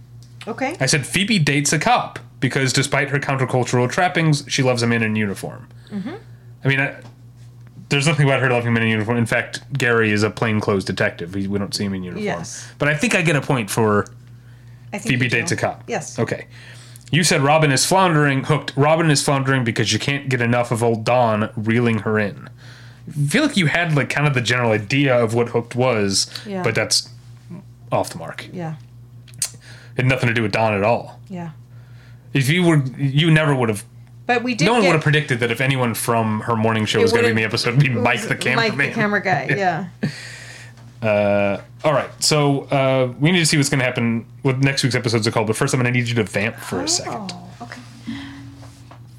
Okay. I said Phoebe dates a cop because despite her countercultural trappings, she loves a man in uniform. Mm-hmm. I mean, I, there's nothing about her loving men in uniform. In fact, Gary is a plainclothes detective. He, we don't see him in uniform. Yes. But I think I get a point for I think Phoebe dates a cop. Yes. Okay. You said Robin is floundering, hooked. Robin is floundering because you can't get enough of old Dawn reeling her in. I feel like you had like kind of the general idea of what hooked was, Yeah. but that's off the mark. Yeah. It had nothing to do with Dawn at all. Yeah. If you were, you never would have. But we did. No one get, would have predicted that if anyone from her morning show was going to be in the episode, it'd be Mike the cameraman. Mike the camera guy. Yeah. All right, so uh, we need to see what's going to happen. with next week's episodes are called. But first, I'm going to need you to vamp for a second. Oh, okay.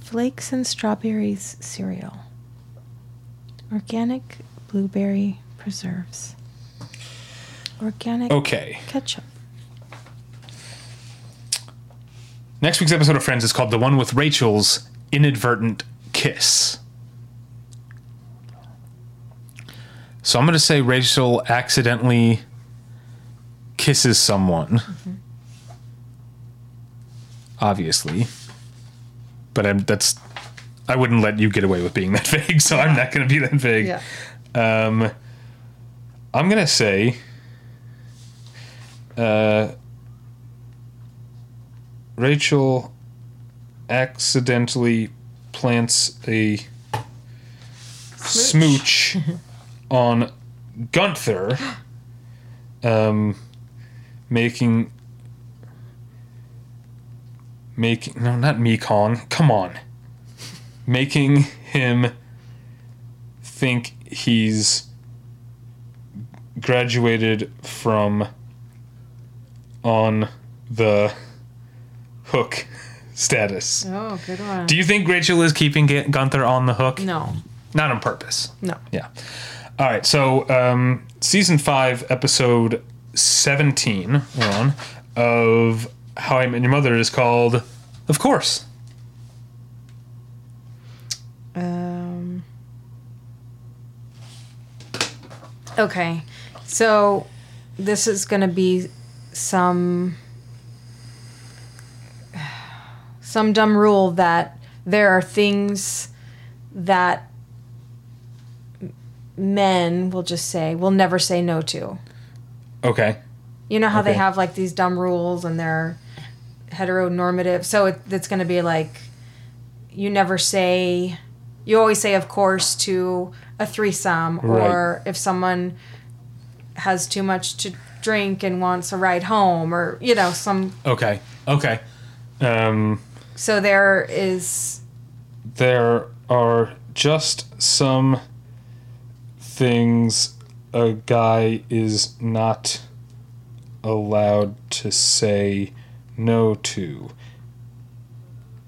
Flakes and strawberries cereal. Organic blueberry preserves. Organic Okay. ketchup. Next week's episode of Friends is called "The One with Rachel's Inadvertent Kiss." So I'm going to say Rachel accidentally kisses someone. Obviously. But I'm that's I wouldn't let you get away with being that vague, so I'm not going to be that vague. Yeah. Um, I'm gonna say, uh, Rachel accidentally plants a smooch, on Gunther, um, making making no, not Mekong. Come on, making him think he's graduated from on the hook status. Oh, good one. Do you think Rachel is keeping Gunther on the hook? no. Not on purpose. No. Yeah. All right. So, um, season five, episode 17, we're on, of How I Met Your Mother is called, Of Course. Um. Okay, so this is going to be some some dumb rule that there are things that men will just say will never say no to. Okay. You know how they have like these dumb rules and they're heteronormative. So it, it's going to be like you never say, you always say, of course, to a threesome, or if someone has too much to drink and wants a ride home, or, you know, some. Okay. Okay. Um, So there is there are just some things a guy is not allowed to say no to.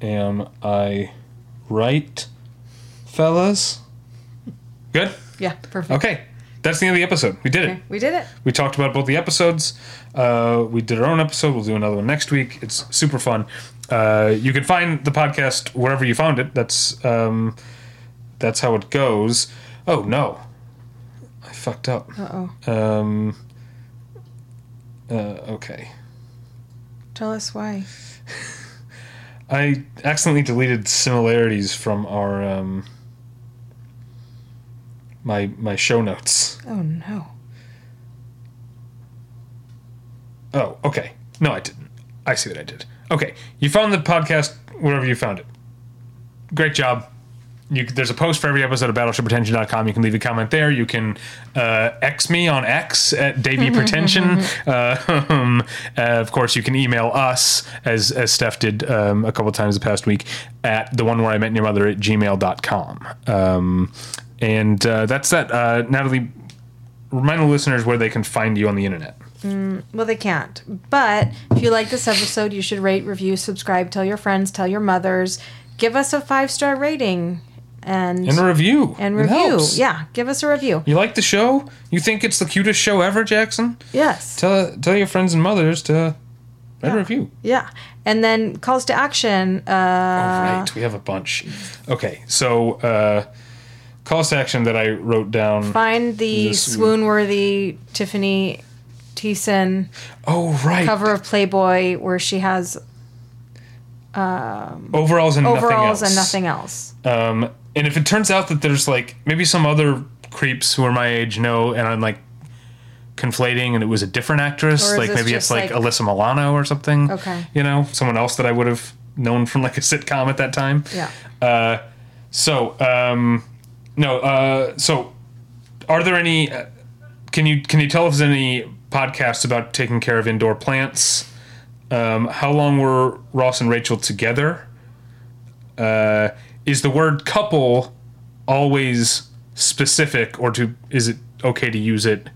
Am I right, fellas? Good? yeah, perfect. Okay. That's the end of the episode. We did it. We did it. We talked about both the episodes. Uh, we did our own episode. We'll do another one next week. It's super fun. Uh, you can find the podcast wherever you found it. That's um, that's how it goes. Oh no, I fucked up. Uh oh. Um, uh, okay, Tell us why. I accidentally deleted similarities from our um, my my show notes. Oh no. Oh, okay. No, I didn't. I see what I did. Okay, you found the podcast wherever you found it. Great job. You, there's a post for every episode of battleshippretension.com. You can leave a comment there. You can uh, X me on X at Davey Pretension. uh, um, uh, of course, you can email us, as, as Steph did um, a couple times the past week, at the one where I met your mother at gmail.com. Um, and uh, that's that. Uh, Natalie, remind the listeners where they can find you on the internet. Well, they can't. But if you like this episode, you should rate, review, subscribe, tell your friends, tell your mothers, give us a five star rating, and And a review. and review. Yeah, give us a review. You like the show? You think it's the cutest show ever, Jackson? Yes. Tell tell your friends and mothers to write a review. Yeah, and then calls to action. Uh, All right, we have a bunch. Okay, so uh, calls to action that I wrote down. find the This swoon-worthy Tiffany Thiessen Oh right, cover of Playboy where she has overalls and overalls nothing else. and nothing else. Um, and if it turns out that there's like maybe some other creeps who are my age know, and I'm like conflating, and it was a different actress, like maybe it's like, like- Alyssa Milano or something. Okay. you know, someone else that I would have known from like a sitcom at that time. Yeah. Uh, so um, no. Uh, so are there any? Uh, can you can you tell us any podcasts about taking care of indoor plants? Um, how long were Ross and Rachel together? Uh, is the word couple always specific, or to is it okay to use it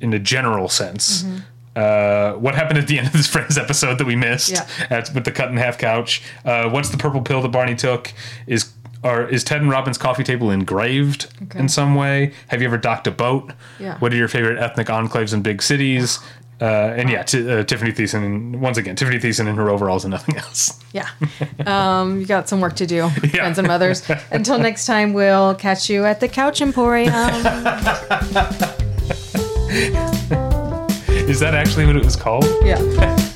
in a general sense? Mm-hmm. Uh, what happened at the end of this Friends episode that we missed Yeah. at, with the cut in half couch? Uh, what's the purple pill that Barney took? Is are, is Ted and Robin's coffee table engraved Okay. in some way? Have you ever docked a boat? Yeah. What are your favorite ethnic enclaves in big cities? Uh, and yeah, t- uh, Tiffany Thiessen. Once again, Tiffany Thiessen in her overalls and nothing else. Yeah. Um, you got some work to do, friends and mothers. Until next time, we'll catch you at the Couch Emporium. Is that actually what it was called? yeah.